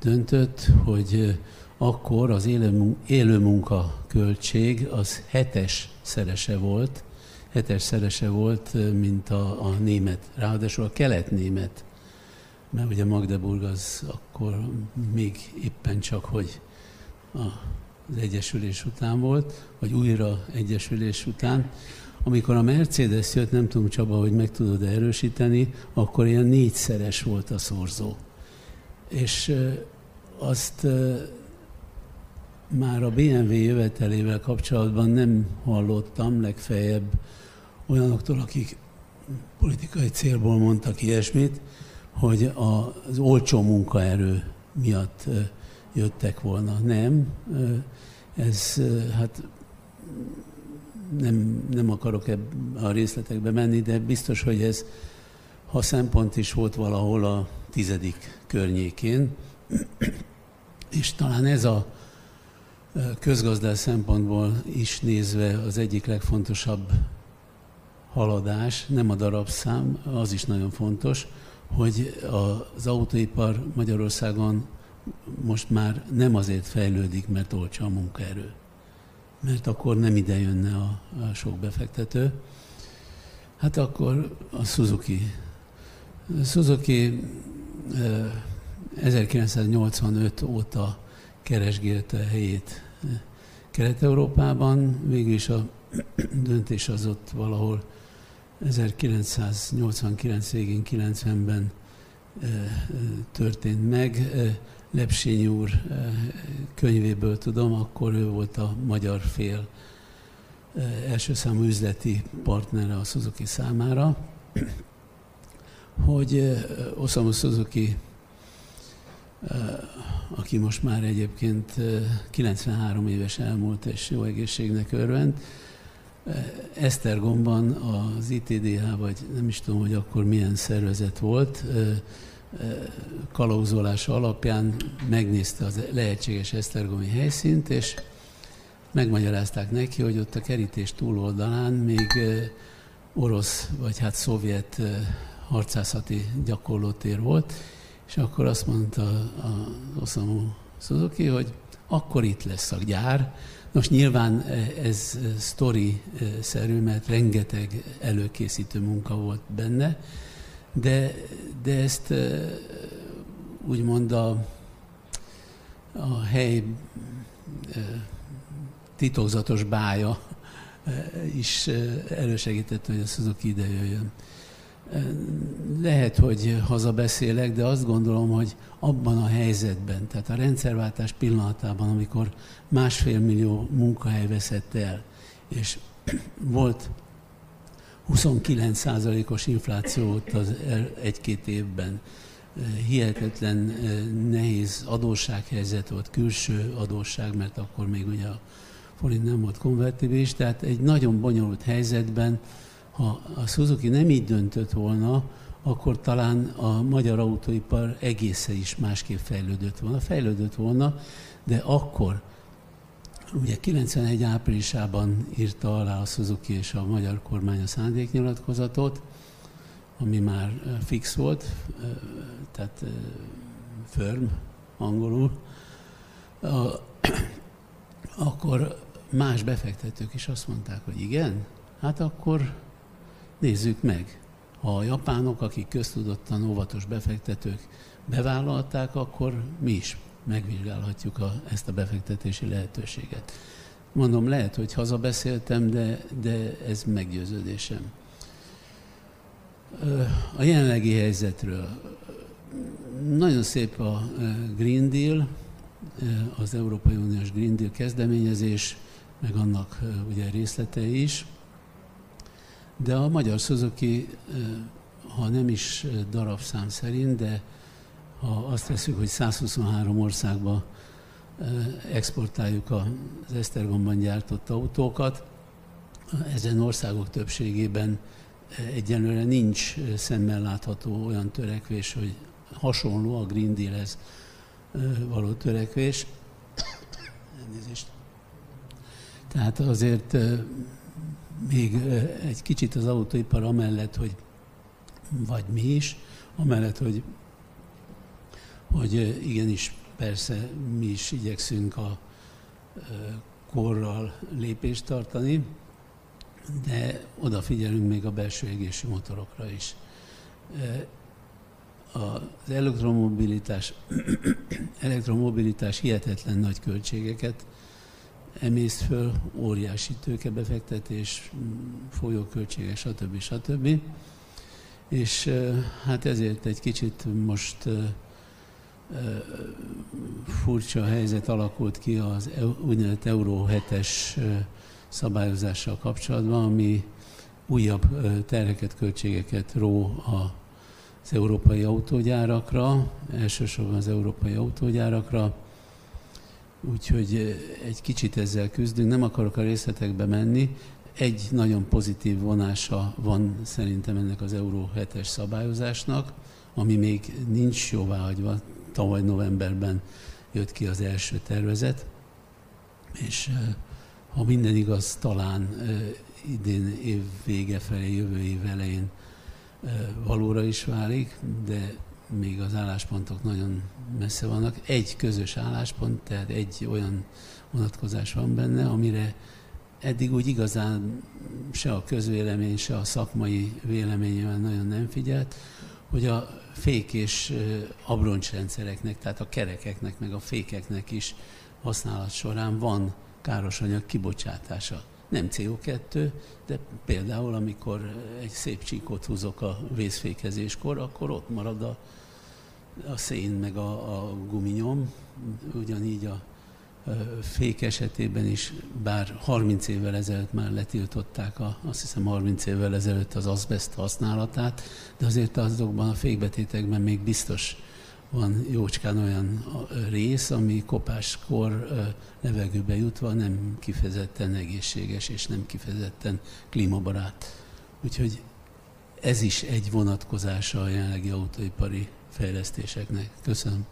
döntött, hogy akkor az élő munka költség az hetes szerese volt, hetes szerese volt, mint a, a német, ráadásul a kelet-német, mert ugye Magdeburg az akkor még éppen csak, hogy a, az egyesülés után volt, vagy újra egyesülés után, amikor a Mercedes jött, nem tudom Csaba, hogy meg tudod erősíteni, akkor ilyen négyszeres volt a szorzó. És azt már a BMW jövetelével kapcsolatban nem hallottam, legfeljebb olyanoktól, akik politikai célból mondtak ilyesmit, hogy az olcsó munkaerő miatt jöttek volna. Nem, ez hát nem, nem akarok a részletekbe menni, de biztos, hogy ez, ha szempont is volt valahol a tizedik környékén, és talán ez a közgazdás szempontból is nézve az egyik legfontosabb haladás, nem a darabszám, az is nagyon fontos, hogy az autóipar Magyarországon most már nem azért fejlődik, mert olcsó a munkaerő. Mert akkor nem ide jönne a, a sok befektető. Hát akkor a Suzuki. A Suzuki 1985 óta keresgélte helyét Kelet-Európában, végül is a döntés az ott valahol 1989 végén, 90-ben történt meg. Lepsény úr könyvéből tudom, akkor ő volt a magyar fél első számú üzleti partnere a Suzuki számára, hogy Osamu Suzuki, aki most már egyébként 93 éves elmúlt és jó egészségnek örvend, Esztergomban az ITDH, vagy nem is tudom, hogy akkor milyen szervezet volt, kalauzolása alapján megnézte az lehetséges esztergomi helyszínt, és megmagyarázták neki, hogy ott a kerítés túloldalán még orosz, vagy hát szovjet harcászati gyakorlótér volt, és akkor azt mondta a Osamu Suzuki, hogy akkor itt lesz a gyár, most nyilván e, ez sztori-szerű, mert rengeteg előkészítő munka volt benne, de, de ezt e, úgymond a, a hely e, titokzatos bája is elősegítette, hogy a Suzuki ide jöjjön. Lehet, hogy hazabeszélek, de azt gondolom, hogy abban a helyzetben, tehát a rendszerváltás pillanatában, amikor másfél millió munkahely veszett el, és volt 29%-os infláció ott az egy-két évben, hihetetlen nehéz adóssághelyzet volt, külső adósság, mert akkor még ugye a forint nem volt konvertibilis, tehát egy nagyon bonyolult helyzetben ha a Suzuki nem így döntött volna, akkor talán a magyar autóipar egészen is másképp fejlődött volna. Fejlődött volna, de akkor, ugye 91 áprilisában írta alá a Suzuki és a magyar kormány a szándéknyilatkozatot, ami már fix volt, tehát firm angolul, akkor más befektetők is azt mondták, hogy igen, hát akkor Nézzük meg. Ha a japánok, akik köztudottan óvatos befektetők bevállalták, akkor mi is megvizsgálhatjuk a, ezt a befektetési lehetőséget. Mondom, lehet, hogy hazabeszéltem, de, de ez meggyőződésem. A jelenlegi helyzetről. Nagyon szép a Green Deal, az Európai Uniós Green Deal kezdeményezés, meg annak ugye részletei is. De a magyar Suzuki, ha nem is darabszám szerint, de ha azt veszük, hogy 123 országba exportáljuk az Esztergomban gyártott autókat, ezen országok többségében egyelőre nincs szemmel látható olyan törekvés, hogy hasonló a Green Deal-hez való törekvés. Tehát azért még egy kicsit az autóipar amellett, hogy vagy mi is, amellett, hogy, hogy igenis persze mi is igyekszünk a korral lépést tartani, de odafigyelünk még a belső égési motorokra is. Az elektromobilitás, elektromobilitás hihetetlen nagy költségeket emészt föl, óriási tőkebefektetés, folyóköltségek, stb. stb. És hát ezért egy kicsit most furcsa helyzet alakult ki az úgynevezett Euró 7-es szabályozással kapcsolatban, ami újabb terheket, költségeket ró az európai autógyárakra, elsősorban az európai autógyárakra, úgyhogy egy kicsit ezzel küzdünk. Nem akarok a részletekbe menni. Egy nagyon pozitív vonása van szerintem ennek az Euró 7-es szabályozásnak, ami még nincs jóváhagyva, tavaly novemberben jött ki az első tervezet, és ha minden igaz, talán idén év vége felé, jövő év elején valóra is válik, de még az álláspontok nagyon messze vannak. Egy közös álláspont, tehát egy olyan vonatkozás van benne, amire eddig úgy igazán se a közvélemény, se a szakmai véleményével nagyon nem figyelt, hogy a fék és abroncsrendszereknek, tehát a kerekeknek, meg a fékeknek is használat során van károsanyag kibocsátása. Nem CO2, de például amikor egy szép csíkot húzok a vészfékezéskor, akkor ott marad a, a szén meg a, a guminyom, ugyanígy a fék esetében is, bár 30 évvel ezelőtt már letiltották, a, azt hiszem 30 évvel ezelőtt az azbest használatát, de azért azokban a fékbetétekben még biztos van jócskán olyan rész, ami kopáskor levegőbe jutva nem kifejezetten egészséges és nem kifejezetten klímabarát. Úgyhogy ez is egy vonatkozása a jelenlegi autóipari fejlesztéseknek. Köszönöm.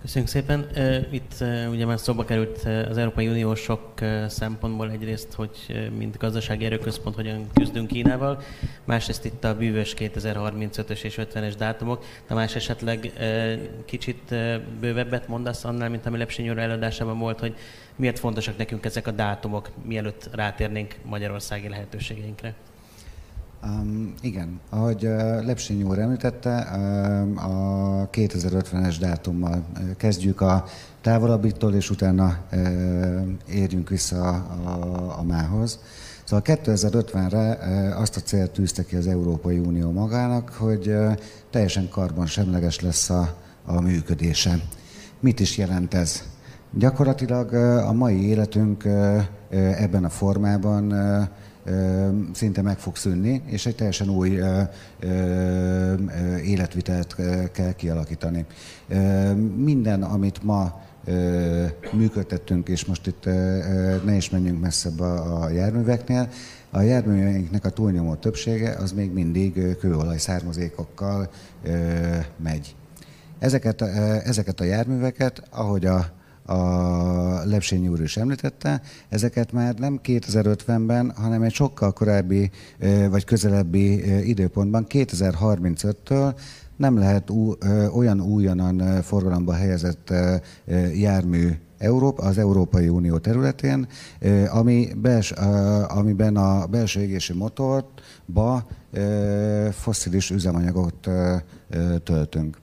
Köszönjük szépen. Itt ugye már szóba került az Európai Unió sok szempontból egyrészt, hogy mint gazdasági erőközpont hogyan küzdünk Kínával, másrészt itt a bűvös 2035-ös és 50-es dátumok. más esetleg kicsit bővebbet mondasz annál, mint ami Lepsinyi előadásában volt, hogy miért fontosak nekünk ezek a dátumok, mielőtt rátérnénk magyarországi lehetőségeinkre? Um, igen, ahogy uh, Lepsényi úr említette, uh, a 2050-es dátummal kezdjük a távolabbitól, és utána uh, érjünk vissza a, a, a mához. Szóval 2050-re uh, azt a célt tűzte ki az Európai Unió magának, hogy teljesen karbonsemleges lesz a, a működése. Mit is jelent ez? Gyakorlatilag a mai életünk ebben a formában szinte meg fog szűnni, és egy teljesen új életvitelt kell kialakítani. Minden, amit ma működtettünk, és most itt ne is menjünk messzebb a járműveknél, a járműveinknek a túlnyomó többsége az még mindig kőolaj származékokkal megy. Ezeket, ezeket a járműveket, ahogy a a Lepsényi úr is említette, ezeket már nem 2050-ben, hanem egy sokkal korábbi vagy közelebbi időpontban, 2035-től nem lehet ú, olyan újonnan forgalomba helyezett jármű Európa, az Európai Unió területén, ami bels, amiben a belső égési motorba fosszilis üzemanyagot töltünk.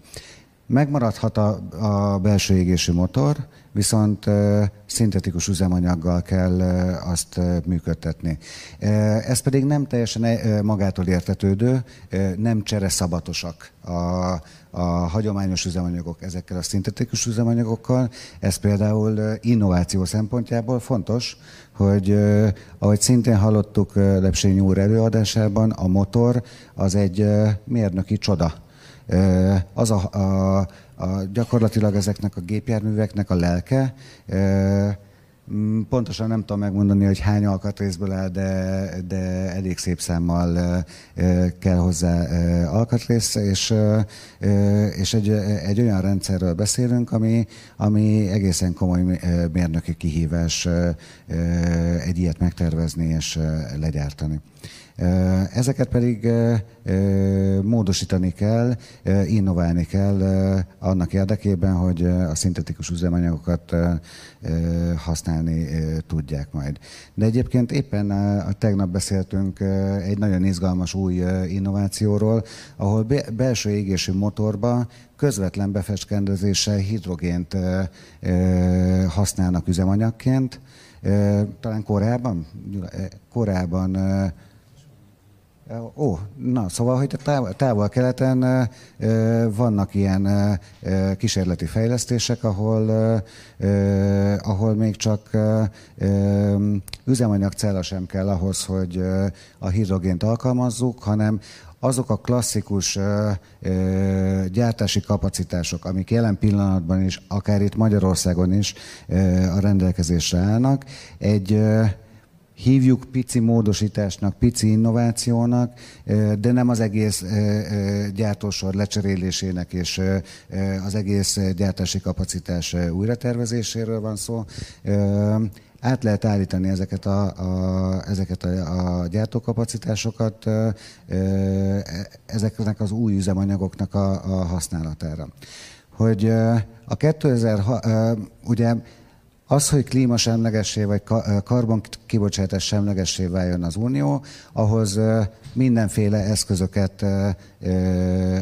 Megmaradhat a, a belső égési motor, viszont szintetikus üzemanyaggal kell azt működtetni. Ez pedig nem teljesen magától értetődő, nem csereszabatosak a, a hagyományos üzemanyagok ezekkel a szintetikus üzemanyagokkal. Ez például innováció szempontjából fontos, hogy ahogy szintén hallottuk Lepsényi úr előadásában, a motor az egy mérnöki csoda. Az a, a a, gyakorlatilag ezeknek a gépjárműveknek a lelke. Pontosan nem tudom megmondani, hogy hány alkatrészből áll, de, de elég szép számmal kell hozzá alkatrész, és, és egy, egy olyan rendszerről beszélünk, ami, ami egészen komoly mérnöki kihívás egy ilyet megtervezni és legyártani. Ezeket pedig módosítani kell, innoválni kell annak érdekében, hogy a szintetikus üzemanyagokat használni tudják majd. De egyébként éppen a, tegnap beszéltünk egy nagyon izgalmas új innovációról, ahol belső égésű motorba közvetlen befecskendezéssel hidrogént használnak üzemanyagként. Talán korábban, korábban Ó, na, szóval, hogy távol-keleten vannak ilyen kísérleti fejlesztések, ahol, ahol még csak üzemanyagcella sem kell ahhoz, hogy a hidrogént alkalmazzuk, hanem azok a klasszikus gyártási kapacitások, amik jelen pillanatban is, akár itt Magyarországon is a rendelkezésre állnak, egy hívjuk pici módosításnak, pici innovációnak, de nem az egész gyártósor lecserélésének és az egész gyártási kapacitás újratervezéséről van szó. Át lehet állítani ezeket a, a, ezeket a, a gyártókapacitásokat ezeknek az új üzemanyagoknak a, a használatára. Hogy a 2000, ugye az, hogy klímasemlegessé vagy karbonkibocsátás semlegessé váljon az Unió, ahhoz mindenféle eszközöket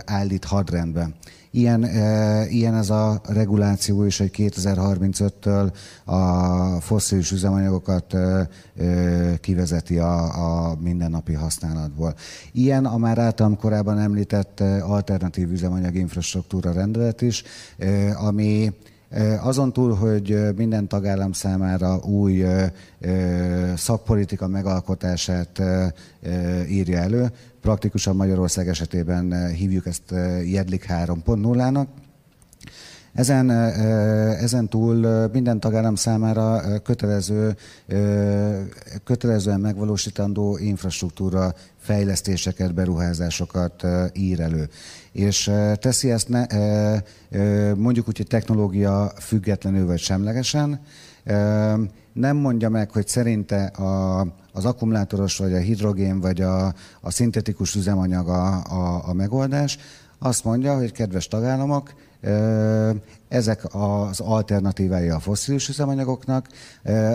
állít hadrendbe. Ilyen, ilyen ez a reguláció is, hogy 2035-től a fosszilis üzemanyagokat kivezeti a, a mindennapi használatból. Ilyen a már általam korábban említett alternatív üzemanyag infrastruktúra rendelet is, ami azon túl, hogy minden tagállam számára új szakpolitika megalkotását írja elő, praktikusan Magyarország esetében hívjuk ezt Jedlik 3.0-nak, ezen, ezen túl minden tagállam számára kötelező, kötelezően megvalósítandó infrastruktúra fejlesztéseket, beruházásokat ír elő. És teszi ezt ne, mondjuk úgy, hogy technológia függetlenül vagy semlegesen, nem mondja meg, hogy szerinte a, az akkumulátoros, vagy a hidrogén, vagy a, a szintetikus üzemanyag a, a, a megoldás. Azt mondja, hogy kedves tagállamok, ezek az alternatívái a fosszilis üzemanyagoknak.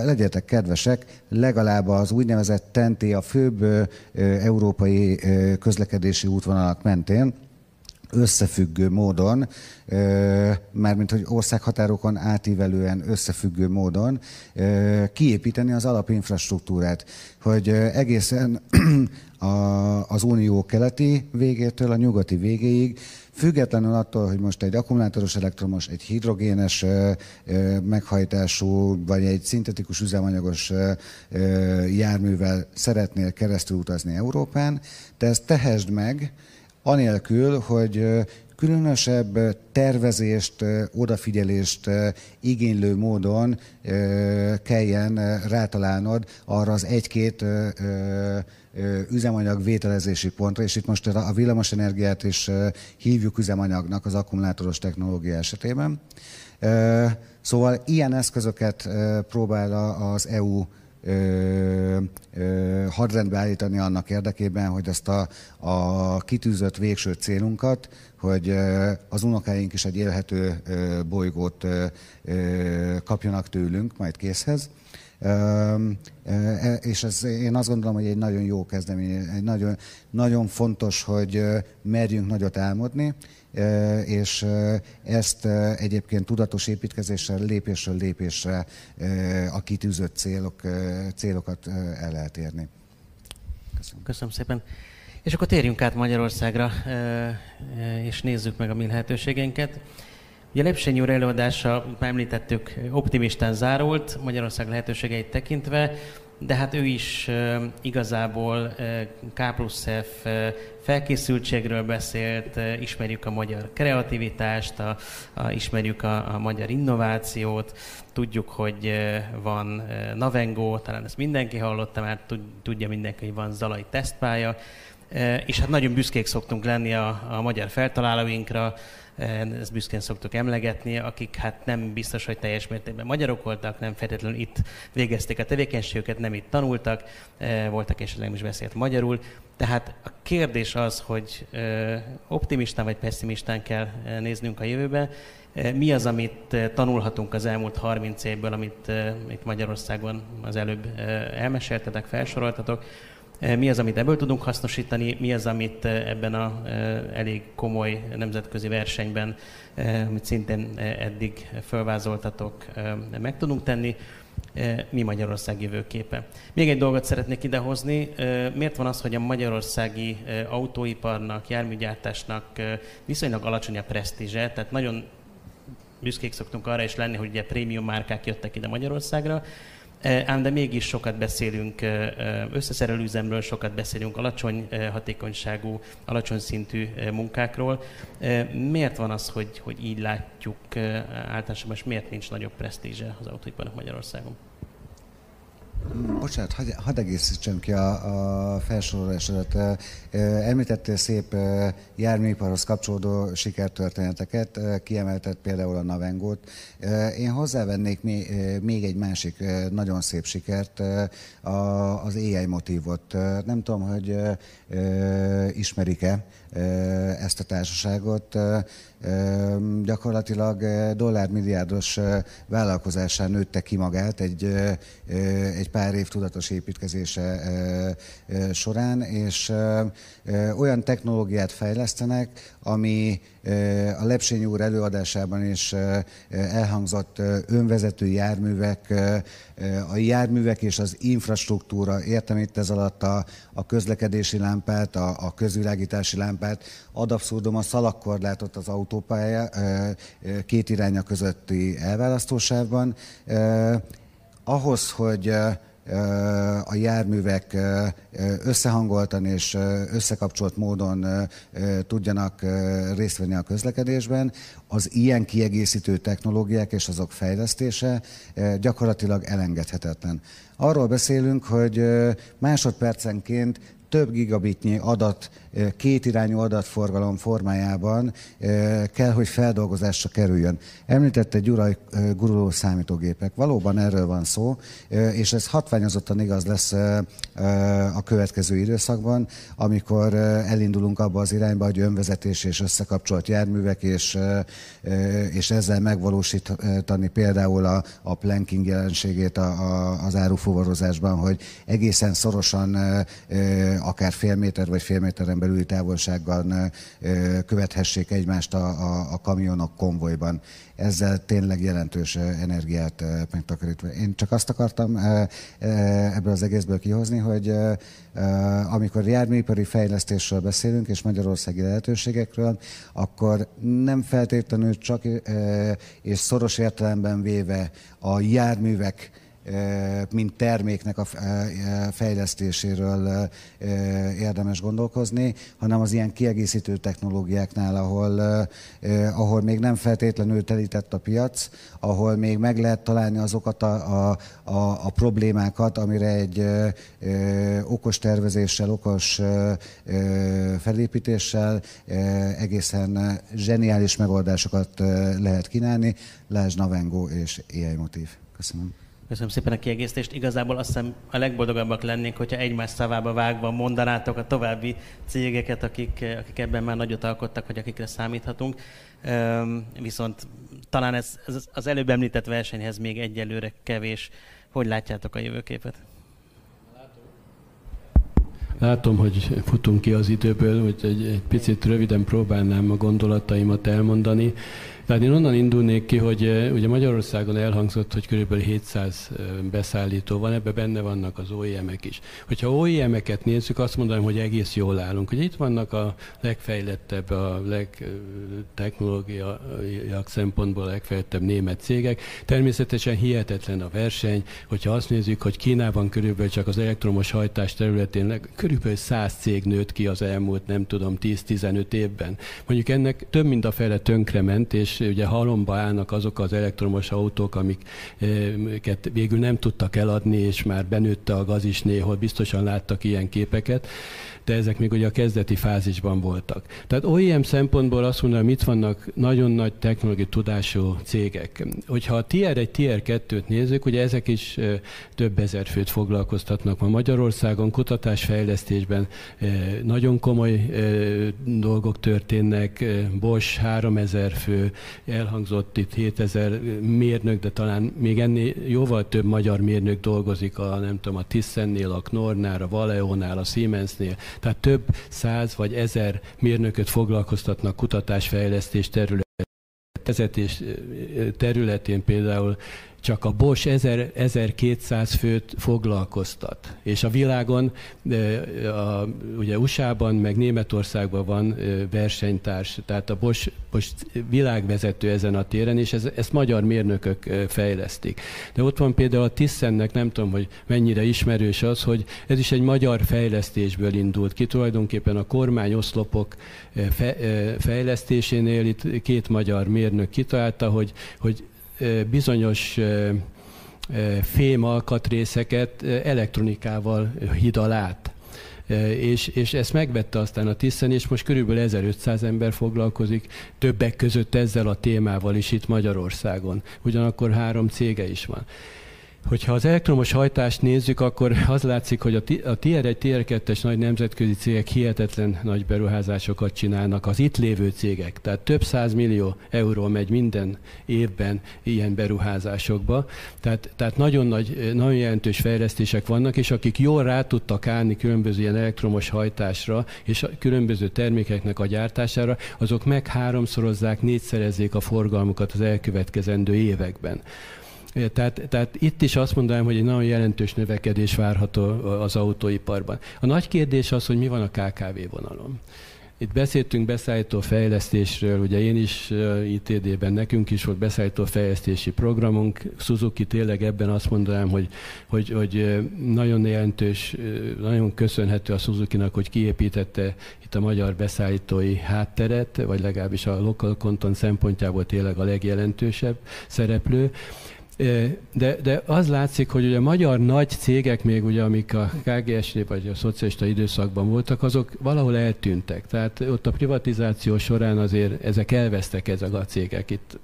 Legyetek kedvesek, legalább az úgynevezett TENTI, a főbb európai közlekedési útvonalak mentén, összefüggő módon, mármint hogy országhatárokon átívelően összefüggő módon kiépíteni az alapinfrastruktúrát, hogy egészen az unió keleti végétől a nyugati végéig Függetlenül attól, hogy most egy akkumulátoros elektromos, egy hidrogénes meghajtású, vagy egy szintetikus üzemanyagos járművel szeretnél keresztül utazni Európán, te ezt tehesd meg, anélkül, hogy különösebb tervezést, odafigyelést igénylő módon kelljen rátalálnod arra az egy-két üzemanyag vételezési pontra, és itt most a villamosenergiát is hívjuk üzemanyagnak az akkumulátoros technológia esetében. Szóval ilyen eszközöket próbál az EU hadrendbe állítani annak érdekében, hogy ezt a, a kitűzött végső célunkat, hogy az unokáink is egy élhető bolygót kapjanak tőlünk majd készhez. És ez, én azt gondolom, hogy egy nagyon jó kezdemény, egy nagyon, nagyon fontos, hogy merjünk nagyot álmodni, és ezt egyébként tudatos építkezéssel, lépésről lépésre a kitűzött célok, célokat el lehet érni. Köszönöm. Köszönöm szépen. És akkor térjünk át Magyarországra, és nézzük meg a mi lehetőségeinket. Ugye Lepsényi úr előadása, említettük, optimistán zárult Magyarország lehetőségeit tekintve, de hát ő is igazából K plusz F felkészültségről beszélt, ismerjük a magyar kreativitást, a, a, ismerjük a, a magyar innovációt, tudjuk, hogy van Navengo, talán ezt mindenki hallotta, már tudja mindenki, hogy van Zalai tesztpálya, és hát nagyon büszkék szoktunk lenni a, a magyar feltalálóinkra, ezt büszkén szoktuk emlegetni, akik hát nem biztos, hogy teljes mértékben magyarok voltak, nem feltétlenül itt végezték a tevékenységüket, nem itt tanultak, voltak esetleg is beszélt magyarul. Tehát a kérdés az, hogy optimistán vagy pessimistán kell néznünk a jövőbe, mi az, amit tanulhatunk az elmúlt 30 évből, amit itt Magyarországon az előbb elmeséltetek, felsoroltatok, mi az, amit ebből tudunk hasznosítani, mi az, amit ebben a elég komoly nemzetközi versenyben, amit szintén eddig felvázoltatok, meg tudunk tenni, mi Magyarország jövőképe. Még egy dolgot szeretnék idehozni. Miért van az, hogy a magyarországi autóiparnak, járműgyártásnak viszonylag alacsony a presztízse, tehát nagyon büszkék szoktunk arra is lenni, hogy ugye prémium márkák jöttek ide Magyarországra, Ám de mégis sokat beszélünk összeszerelőüzemről, sokat beszélünk alacsony hatékonyságú, alacsony szintű munkákról. Miért van az, hogy, hogy így látjuk általában, és miért nincs nagyobb presztízse az autóiparnak Magyarországon? Bocsánat, hadd, hadd egészítsem ki a, a felsorolásodat. Említettél szép járműiparhoz kapcsolódó sikertörténeteket, kiemeltett például a Navengót. Én hozzávennék még egy másik nagyon szép sikert, az AI motívot. Nem tudom, hogy ismerik-e ezt a társaságot. Gyakorlatilag dollármilliárdos vállalkozásán nőtte ki magát egy, egy pár év tudatos építkezése során, és olyan technológiát fejlesztenek, ami a Lepsény úr előadásában is elhangzott önvezető járművek, a járművek és az infrastruktúra, értem itt ez alatt a, a közlekedési lámpát, a, a közvilágítási lámpát, ad abszurdum a szalakkorlátot az autópálya két iránya közötti elválasztósávban. Ahhoz, hogy a járművek összehangoltan és összekapcsolt módon tudjanak részt venni a közlekedésben, az ilyen kiegészítő technológiák és azok fejlesztése gyakorlatilag elengedhetetlen. Arról beszélünk, hogy másodpercenként több gigabitnyi adat, kétirányú adatforgalom formájában kell, hogy feldolgozásra kerüljön. Említette Gyuraj guruló számítógépek. Valóban erről van szó, és ez hatványozottan igaz lesz a következő időszakban, amikor elindulunk abba az irányba, hogy önvezetés és összekapcsolt járművek, és, és ezzel megvalósítani például a, a planking jelenségét a, a, az árufuvarozásban, hogy egészen szorosan akár fél méter vagy fél méteren belüli távolsággal követhessék egymást a, a, a kamionok konvojban. Ezzel tényleg jelentős energiát megtakarítva. Én csak azt akartam ebből az egészből kihozni, hogy amikor járműipari fejlesztésről beszélünk, és magyarországi lehetőségekről, akkor nem feltétlenül csak és szoros értelemben véve a járművek mint terméknek a fejlesztéséről érdemes gondolkozni, hanem az ilyen kiegészítő technológiáknál, ahol, ahol még nem feltétlenül telített a piac, ahol még meg lehet találni azokat a, a, a, a problémákat, amire egy okos tervezéssel, okos felépítéssel egészen zseniális megoldásokat lehet kínálni. Lásd Navengo és AI Motív. Köszönöm. Köszönöm szépen a kiegészítést. Igazából azt hiszem a legboldogabbak lennénk, hogyha egymás szavába vágva mondanátok a további cégeket, akik, akik ebben már nagyot alkottak, hogy akikre számíthatunk. Viszont talán ez, ez az előbb említett versenyhez még egyelőre kevés. Hogy látjátok a jövőképet? Látom, hogy futunk ki az időből, hogy egy, egy picit röviden próbálnám a gondolataimat elmondani. Tehát én onnan indulnék ki, hogy eh, ugye Magyarországon elhangzott, hogy kb. 700 eh, beszállító van, ebbe benne vannak az OEM-ek is. Hogyha OEM-eket nézzük, azt mondanám, hogy egész jól állunk. Hogy itt vannak a legfejlettebb, a legtechnológiaiak szempontból a legfejlettebb német cégek. Természetesen hihetetlen a verseny, hogyha azt nézzük, hogy Kínában körülbelül csak az elektromos hajtás területén körülbelül 100 cég nőtt ki az elmúlt, nem tudom, 10-15 évben. Mondjuk ennek több mint a fele tönkrement, és és ugye halomba állnak azok az elektromos autók, amiket végül nem tudtak eladni, és már benőtte a gaz is néhol, biztosan láttak ilyen képeket de ezek még ugye a kezdeti fázisban voltak. Tehát OEM szempontból azt mondanám, itt vannak nagyon nagy technológiai tudású cégek. Hogyha a Tier 1, Tier 2-t nézzük, ugye ezek is több ezer főt foglalkoztatnak ma Magyarországon, kutatásfejlesztésben nagyon komoly dolgok történnek, Bosch 3000 fő, elhangzott itt 7000 mérnök, de talán még ennél jóval több magyar mérnök dolgozik a, nem tudom, a Tiszennél, a Knornál, a Valeónál, a Siemensnél. Tehát több száz vagy ezer mérnököt foglalkoztatnak kutatásfejlesztés területén vezetés területén például csak a Bosch 1000, 1200 főt foglalkoztat. És a világon, a, ugye USA-ban, meg Németországban van versenytárs, tehát a Bosch, Bosch világvezető ezen a téren, és ez, ezt magyar mérnökök fejlesztik. De ott van például a Tiszennek, nem tudom, hogy mennyire ismerős az, hogy ez is egy magyar fejlesztésből indult ki. Tulajdonképpen a kormányoszlopok fejlesztésénél itt két magyar mérnök kitalálta, hogy, hogy bizonyos fém alkatrészeket elektronikával hidal át. És, és ezt megvette aztán a Tiszen, és most körülbelül 1500 ember foglalkozik többek között ezzel a témával is itt Magyarországon. Ugyanakkor három cége is van. Hogyha az elektromos hajtást nézzük, akkor az látszik, hogy a Tier 1, Tier 2-es nagy nemzetközi cégek hihetetlen nagy beruházásokat csinálnak, az itt lévő cégek. Tehát több száz millió euró megy minden évben ilyen beruházásokba. Tehát, tehát nagyon nagy, nagyon jelentős fejlesztések vannak, és akik jól rá tudtak állni különböző ilyen elektromos hajtásra, és a különböző termékeknek a gyártására, azok meg háromszorozzák, négyszerezzék a forgalmukat az elkövetkezendő években. Tehát, tehát itt is azt mondanám, hogy egy nagyon jelentős növekedés várható az autóiparban. A nagy kérdés az, hogy mi van a KKV vonalon. Itt beszéltünk beszállító fejlesztésről, ugye én is ITD-ben nekünk is volt beszállító fejlesztési programunk. Suzuki tényleg ebben azt mondanám, hogy, hogy, hogy nagyon jelentős, nagyon köszönhető a Suzuki-nak, hogy kiépítette itt a magyar beszállítói hátteret, vagy legalábbis a local content szempontjából tényleg a legjelentősebb szereplő. De, de az látszik, hogy ugye a magyar nagy cégek még, ugye, amik a kgs vagy a szocialista időszakban voltak, azok valahol eltűntek. Tehát ott a privatizáció során azért ezek elvesztek ezek a cégek. Itt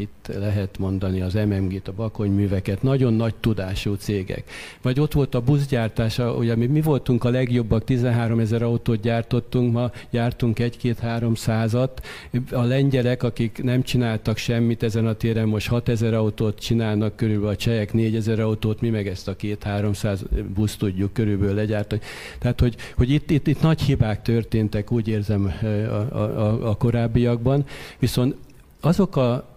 itt lehet mondani az MMG-t, a bakonyműveket, nagyon nagy tudású cégek. Vagy ott volt a buszgyártása, ugye mi, mi voltunk a legjobbak, 13 ezer autót gyártottunk, ma gyártunk egy-két-három százat. A lengyelek, akik nem csináltak semmit ezen a téren, most 6 ezer autót csinálnak, körülbelül a csehek 4 ezer autót, mi meg ezt a két-háromszáz busz tudjuk körülbelül legyártani. Tehát, hogy, hogy itt, itt, itt nagy hibák történtek, úgy érzem a, a, a korábbiakban, viszont azok a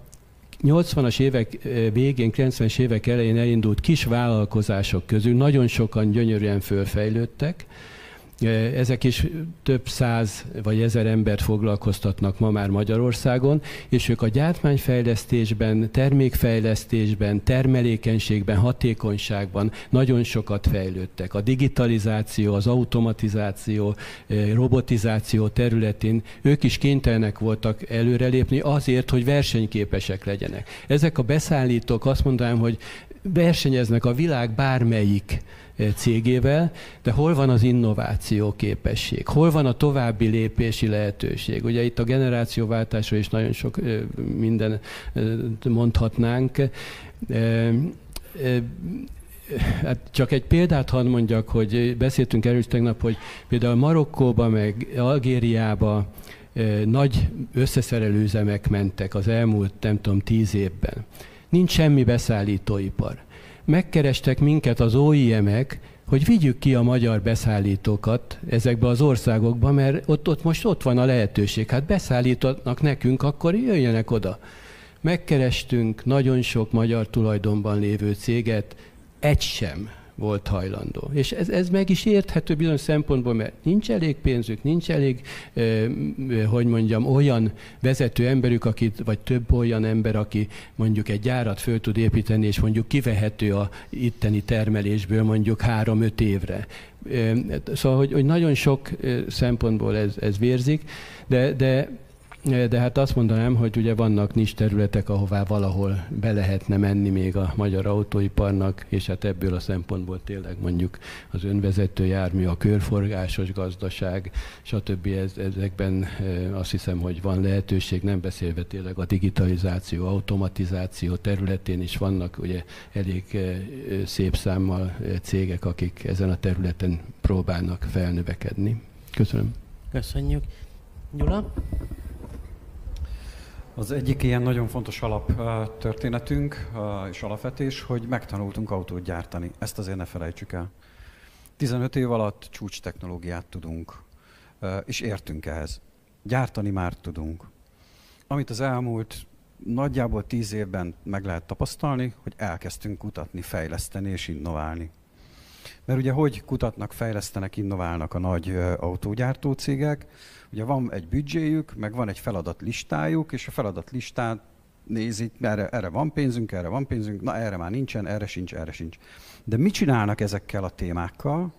80-as évek végén, 90-es évek elején elindult kis vállalkozások közül. Nagyon sokan gyönyörűen fölfejlődtek, ezek is több száz vagy ezer embert foglalkoztatnak ma már Magyarországon, és ők a gyártmányfejlesztésben, termékfejlesztésben, termelékenységben, hatékonyságban nagyon sokat fejlődtek. A digitalizáció, az automatizáció, robotizáció területén ők is kénytelenek voltak előrelépni azért, hogy versenyképesek legyenek. Ezek a beszállítók azt mondanám, hogy versenyeznek a világ bármelyik cégével, de hol van az innováció képesség? Hol van a további lépési lehetőség? Ugye itt a generációváltásról is nagyon sok minden mondhatnánk. Hát csak egy példát hadd mondjak, hogy beszéltünk erről tegnap, hogy például Marokkóba, meg Algériába nagy összeszerelőzemek mentek az elmúlt, nem tudom, tíz évben. Nincs semmi beszállítóipar megkerestek minket az OIM-ek, hogy vigyük ki a magyar beszállítókat ezekbe az országokba, mert ott, ott most ott van a lehetőség. Hát beszállítanak nekünk, akkor jöjjenek oda. Megkerestünk nagyon sok magyar tulajdonban lévő céget, egy sem volt hajlandó. És ez, ez meg is érthető bizonyos szempontból, mert nincs elég pénzük, nincs elég, eh, hogy mondjam, olyan vezető emberük, akit, vagy több olyan ember, aki mondjuk egy gyárat föl tud építeni, és mondjuk kivehető a itteni termelésből mondjuk három-öt évre. Szóval, hogy, hogy nagyon sok szempontból ez, ez vérzik, de, de de hát azt mondanám, hogy ugye vannak nincs területek, ahová valahol be lehetne menni még a magyar autóiparnak, és hát ebből a szempontból tényleg mondjuk az önvezető jármű, a körforgásos gazdaság, stb. Ez, ezekben azt hiszem, hogy van lehetőség, nem beszélve tényleg a digitalizáció, automatizáció területén is vannak ugye elég szép számmal cégek, akik ezen a területen próbálnak felnövekedni. Köszönöm. Köszönjük. Gyula? Az egyik ilyen nagyon fontos alaptörténetünk és alapvetés, hogy megtanultunk autót gyártani. Ezt azért ne felejtsük el. 15 év alatt csúcs technológiát tudunk, és értünk ehhez. Gyártani már tudunk. Amit az elmúlt nagyjából 10 évben meg lehet tapasztalni, hogy elkezdtünk kutatni, fejleszteni és innoválni. Mert ugye hogy kutatnak, fejlesztenek, innoválnak a nagy autógyártó cégek? Ugye van egy büdzséjük, meg van egy feladat listájuk, és a feladat listát nézik, erre, erre van pénzünk, erre van pénzünk, na erre már nincsen, erre sincs, erre sincs. De mit csinálnak ezekkel a témákkal?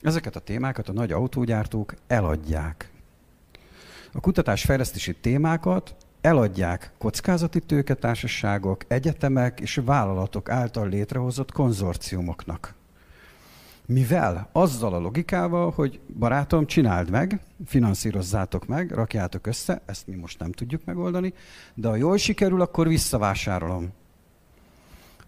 Ezeket a témákat a nagy autógyártók eladják. A kutatásfejlesztési témákat eladják kockázati tőketársaságok, egyetemek és vállalatok által létrehozott konzorciumoknak. Mivel azzal a logikával, hogy barátom, csináld meg, finanszírozzátok meg, rakjátok össze, ezt mi most nem tudjuk megoldani, de ha jól sikerül, akkor visszavásárolom.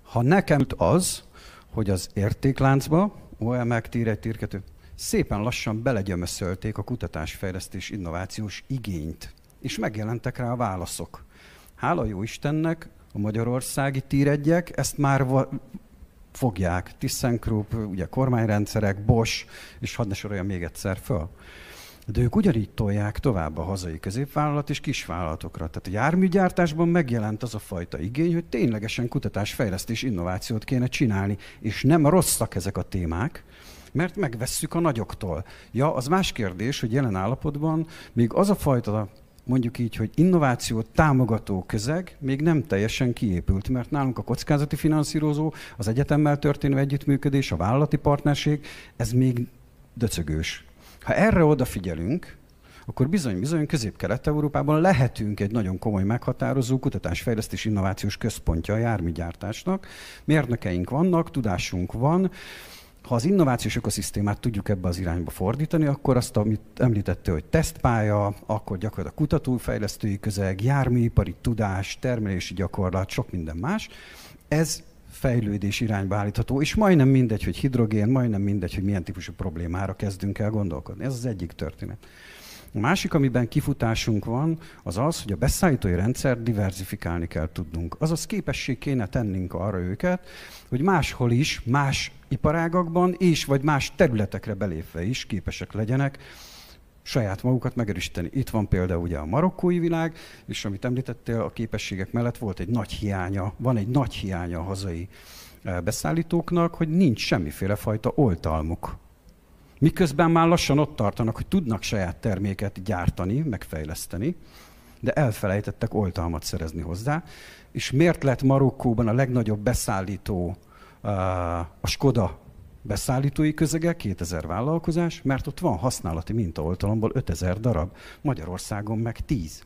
Ha nekem az, hogy az értékláncba, OMX, tír egy, tír kettő, szépen lassan belegyömöszölték a kutatásfejlesztés innovációs igényt, és megjelentek rá a válaszok. Hála jó Istennek, a magyarországi tíregyek ezt már fogják. ThyssenKrupp, ugye kormányrendszerek, Bosch, és hadd ne soroljam még egyszer föl. De ők ugyanígy tolják tovább a hazai középvállalat és kisvállalatokra. Tehát a járműgyártásban megjelent az a fajta igény, hogy ténylegesen kutatás, fejlesztés, innovációt kéne csinálni, és nem rosszak ezek a témák, mert megvesszük a nagyoktól. Ja, az más kérdés, hogy jelen állapotban még az a fajta mondjuk így, hogy innovációt támogató közeg még nem teljesen kiépült, mert nálunk a kockázati finanszírozó, az egyetemmel történő együttműködés, a vállalati partnerség, ez még döcögős. Ha erre odafigyelünk, akkor bizony-bizony Közép-Kelet-Európában lehetünk egy nagyon komoly meghatározó kutatásfejlesztés innovációs központja a járműgyártásnak. Mérnökeink vannak, tudásunk van, ha az innovációs ökoszisztémát tudjuk ebbe az irányba fordítani, akkor azt, amit említette, hogy tesztpálya, akkor gyakorlatilag kutatófejlesztői közeg, járműipari tudás, termelési gyakorlat, sok minden más, ez fejlődés irányba állítható, és majdnem mindegy, hogy hidrogén, majdnem mindegy, hogy milyen típusú problémára kezdünk el gondolkodni. Ez az egyik történet. A másik, amiben kifutásunk van, az az, hogy a beszállítói rendszer diversifikálni kell tudnunk. Azaz képesség kéne tennünk arra őket, hogy máshol is, más iparágakban és vagy más területekre belépve is képesek legyenek saját magukat megerősíteni. Itt van például ugye a marokkói világ, és amit említettél, a képességek mellett volt egy nagy hiánya, van egy nagy hiánya a hazai eh, beszállítóknak, hogy nincs semmiféle fajta oltalmuk Miközben már lassan ott tartanak, hogy tudnak saját terméket gyártani, megfejleszteni, de elfelejtettek oltalmat szerezni hozzá. És miért lett Marokkóban a legnagyobb beszállító a Skoda beszállítói közege, 2000 vállalkozás, mert ott van használati mintaoltalomból 5000 darab, Magyarországon meg 10.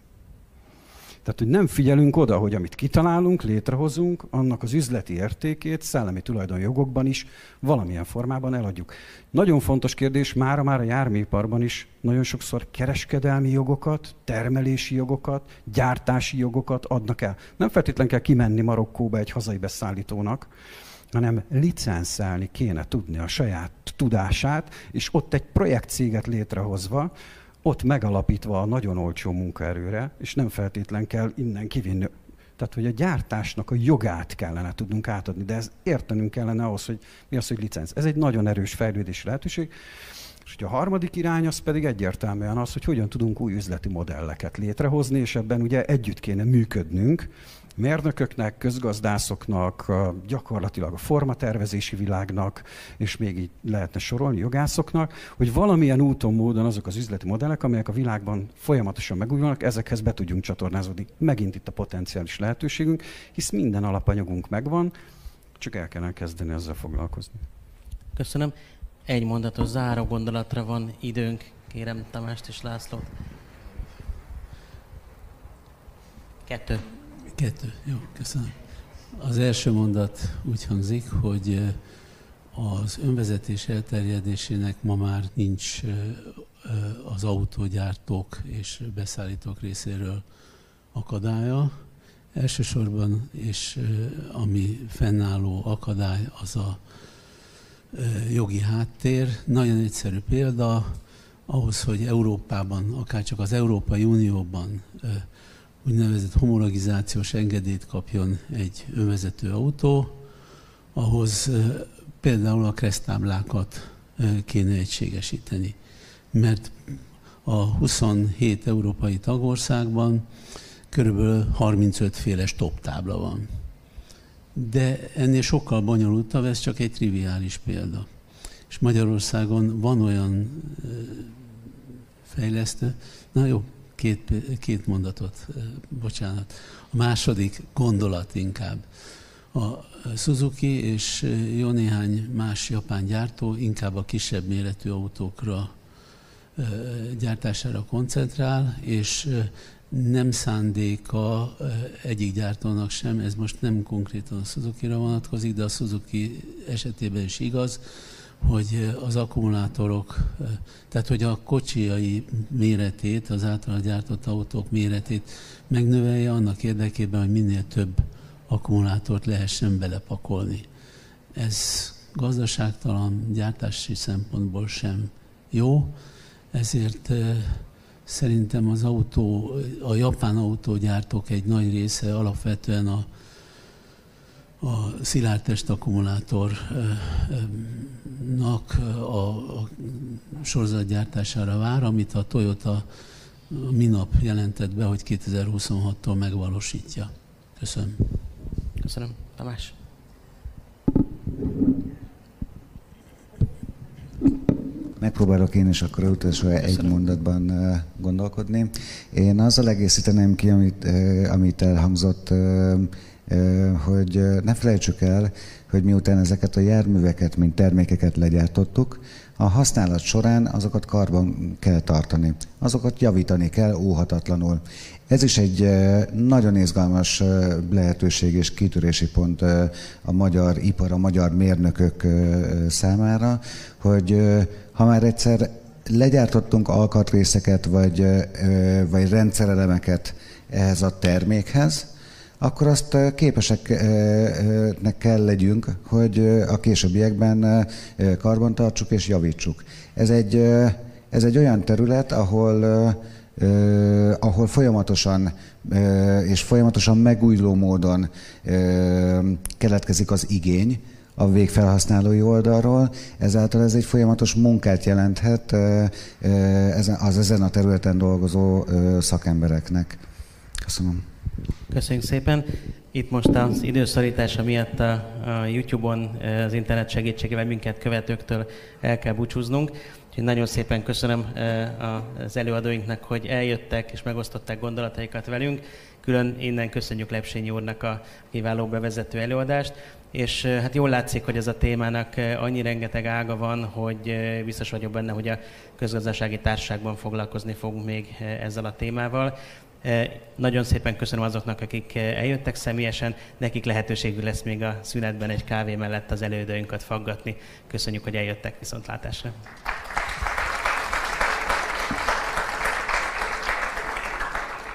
Tehát, hogy nem figyelünk oda, hogy amit kitalálunk, létrehozunk, annak az üzleti értékét szellemi tulajdonjogokban is valamilyen formában eladjuk. Nagyon fontos kérdés, mára már a járműiparban is nagyon sokszor kereskedelmi jogokat, termelési jogokat, gyártási jogokat adnak el. Nem feltétlenül kell kimenni Marokkóba egy hazai beszállítónak, hanem licenszelni kéne tudni a saját tudását, és ott egy projektcéget létrehozva, ott megalapítva a nagyon olcsó munkaerőre, és nem feltétlen kell innen kivinni. Tehát, hogy a gyártásnak a jogát kellene tudnunk átadni, de ez értenünk kellene ahhoz, hogy mi az, hogy licenc. Ez egy nagyon erős fejlődési lehetőség. És a harmadik irány az pedig egyértelműen az, hogy hogyan tudunk új üzleti modelleket létrehozni, és ebben ugye együtt kéne működnünk, mérnököknek, közgazdászoknak, gyakorlatilag a formatervezési világnak, és még így lehetne sorolni jogászoknak, hogy valamilyen úton, módon azok az üzleti modellek, amelyek a világban folyamatosan megújulnak, ezekhez be tudjunk csatornázódni. Megint itt a potenciális lehetőségünk, hisz minden alapanyagunk megvan, csak el kellene kezdeni ezzel foglalkozni. Köszönöm. Egy mondatos záró gondolatra van időnk. Kérem Tamást és Lászlót. Kettő. Kettő, jó, köszönöm. Az első mondat úgy hangzik, hogy az önvezetés elterjedésének ma már nincs az autógyártók és beszállítók részéről akadálya. Elsősorban, és ami fennálló akadály, az a jogi háttér. Nagyon egyszerű példa, ahhoz, hogy Európában, akár csak az Európai Unióban úgynevezett homologizációs engedélyt kapjon egy önvezető autó, ahhoz például a kresztáblákat kéne egységesíteni. Mert a 27 európai tagországban körülbelül 35 féle stop tábla van. De ennél sokkal bonyolultabb, ez csak egy triviális példa. És Magyarországon van olyan fejlesztő, na jó, két, két mondatot, bocsánat. A második gondolat inkább. A Suzuki és jó néhány más japán gyártó inkább a kisebb méretű autókra gyártására koncentrál, és nem szándéka egyik gyártónak sem, ez most nem konkrétan a Suzuki-ra vonatkozik, de a Suzuki esetében is igaz, hogy az akkumulátorok, tehát hogy a kocsiai méretét, az által gyártott autók méretét megnövelje annak érdekében, hogy minél több akkumulátort lehessen belepakolni. Ez gazdaságtalan, gyártási szempontból sem jó, ezért szerintem az autó, a japán autógyártók egy nagy része alapvetően a, a szilárdtest akkumulátornak a, a sorozatgyártására vár, amit a Toyota minap jelentett be, hogy 2026-tól megvalósítja. Köszönöm. Köszönöm. Tamás. Megpróbálok én is akkor utolsó egy mondatban gondolkodni. Én azzal egészíteném ki, amit, amit elhangzott, hogy ne felejtsük el, hogy miután ezeket a járműveket, mint termékeket legyártottuk, a használat során azokat karban kell tartani. Azokat javítani kell óhatatlanul. Ez is egy nagyon izgalmas lehetőség és kitörési pont a magyar ipar, a magyar mérnökök számára, hogy ha már egyszer legyártottunk alkatrészeket vagy, vagy rendszerelemeket ehhez a termékhez, akkor azt képeseknek kell legyünk, hogy a későbbiekben karban tartsuk és javítsuk. Ez egy, ez egy olyan terület, ahol, ahol folyamatosan és folyamatosan megújuló módon keletkezik az igény, a végfelhasználói oldalról, ezáltal ez egy folyamatos munkát jelenthet az ezen a területen dolgozó szakembereknek. Köszönöm. Köszönjük szépen. Itt most az időszorítása miatt a, YouTube-on az internet segítségével minket követőktől el kell búcsúznunk. Úgyhogy nagyon szépen köszönöm az előadóinknak, hogy eljöttek és megosztották gondolataikat velünk. Külön innen köszönjük Lepsényi úrnak a kiváló bevezető előadást és hát jól látszik, hogy ez a témának annyi rengeteg ága van, hogy biztos vagyok benne, hogy a közgazdasági társaságban foglalkozni fogunk még ezzel a témával. Nagyon szépen köszönöm azoknak, akik eljöttek személyesen, nekik lehetőségük lesz még a szünetben egy kávé mellett az elődőinkat faggatni. Köszönjük, hogy eljöttek viszontlátásra.